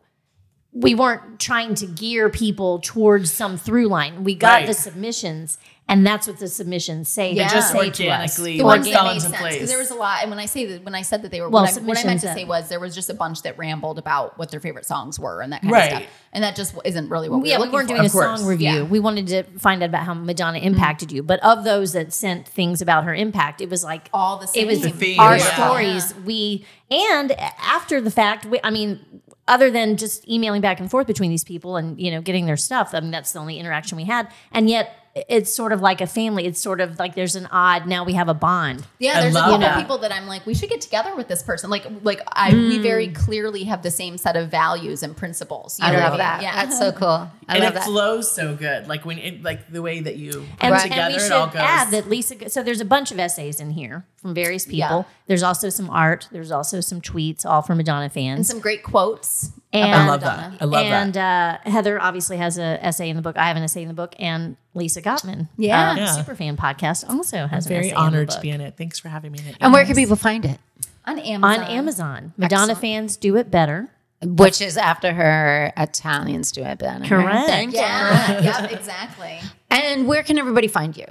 we weren't trying to gear people towards some through line we got Right. the submissions and that's what the submissions say Yeah. Just say to us organically the like ones that fell made into sense place. because there was a lot. And when I say that, when I said that they were, Well, what, I, what I meant to say was there was just a bunch that rambled about what their favorite songs were and that kind Right. of stuff, and that just isn't really what we were doing. yeah, were we weren't for. doing a course. song review. Yeah. We wanted to find out about how Madonna impacted you. But of those that sent things about her impact, it was like All the same. It was. The our yeah. stories. We and after the fact, we, I mean, other than just emailing back and forth between these people and you know getting their stuff. I mean, that's the only interaction we had. And yet, it's sort of like a family. It's sort of like there's an odd. Now we have a bond. Yeah, there's a love couple that. people that I'm like, we should get together with this person. Like, like I, we very Mm. clearly have the same set of values and principles. You I know love that. Yeah, That's so cool. I and love it that. flows so good. Like when it, like the way that you put And, it and together, we should all goes. add that Lisa. So there's a bunch of essays in here from various people. Yeah. There's also some art. There's also some tweets, all from Madonna fans. and some great quotes. And- I love that. I love and that. uh, Heather obviously has an essay in the book. I have an essay in the book, and Lisa Gopman, Yeah. uh, Yeah. Superfan podcast, also has I'm an very essay honored in the to be in it. Thanks for having me in it. and where can people find it? on Amazon. on Amazon. Madonna fans do it better. Which is after her Italians do it better. Correct. Thank you. Yeah, yeah, exactly. And where can everybody find you?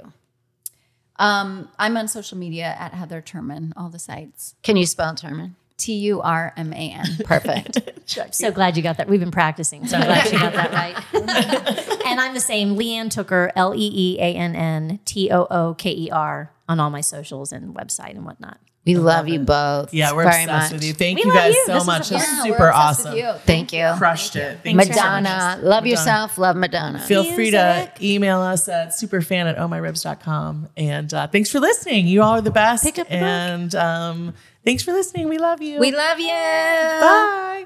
Um, I'm on social media at Heather Turman, all the sites. Can you spell Turman? T U R M A N. Perfect. So glad you got that. We've been practicing, so I'm glad you got that right. and I'm the same, LeeAnn Tooker, L E E A N N T O O K E R, on all my socials and website and whatnot. We love you both. Yeah, we're very obsessed much. with you. Thank We you love guys you. so This much. This is Yeah, we're super obsessed with awesome. you. Thank you. Crushed it. Thanks so much. Madonna. Love Madonna. yourself. Love Madonna. Feel free to email us at superfan at ohmyribs.com. And uh, thanks for listening. You all are the best. Pick up the book. and um, thanks for listening. We love you. we love you. Bye.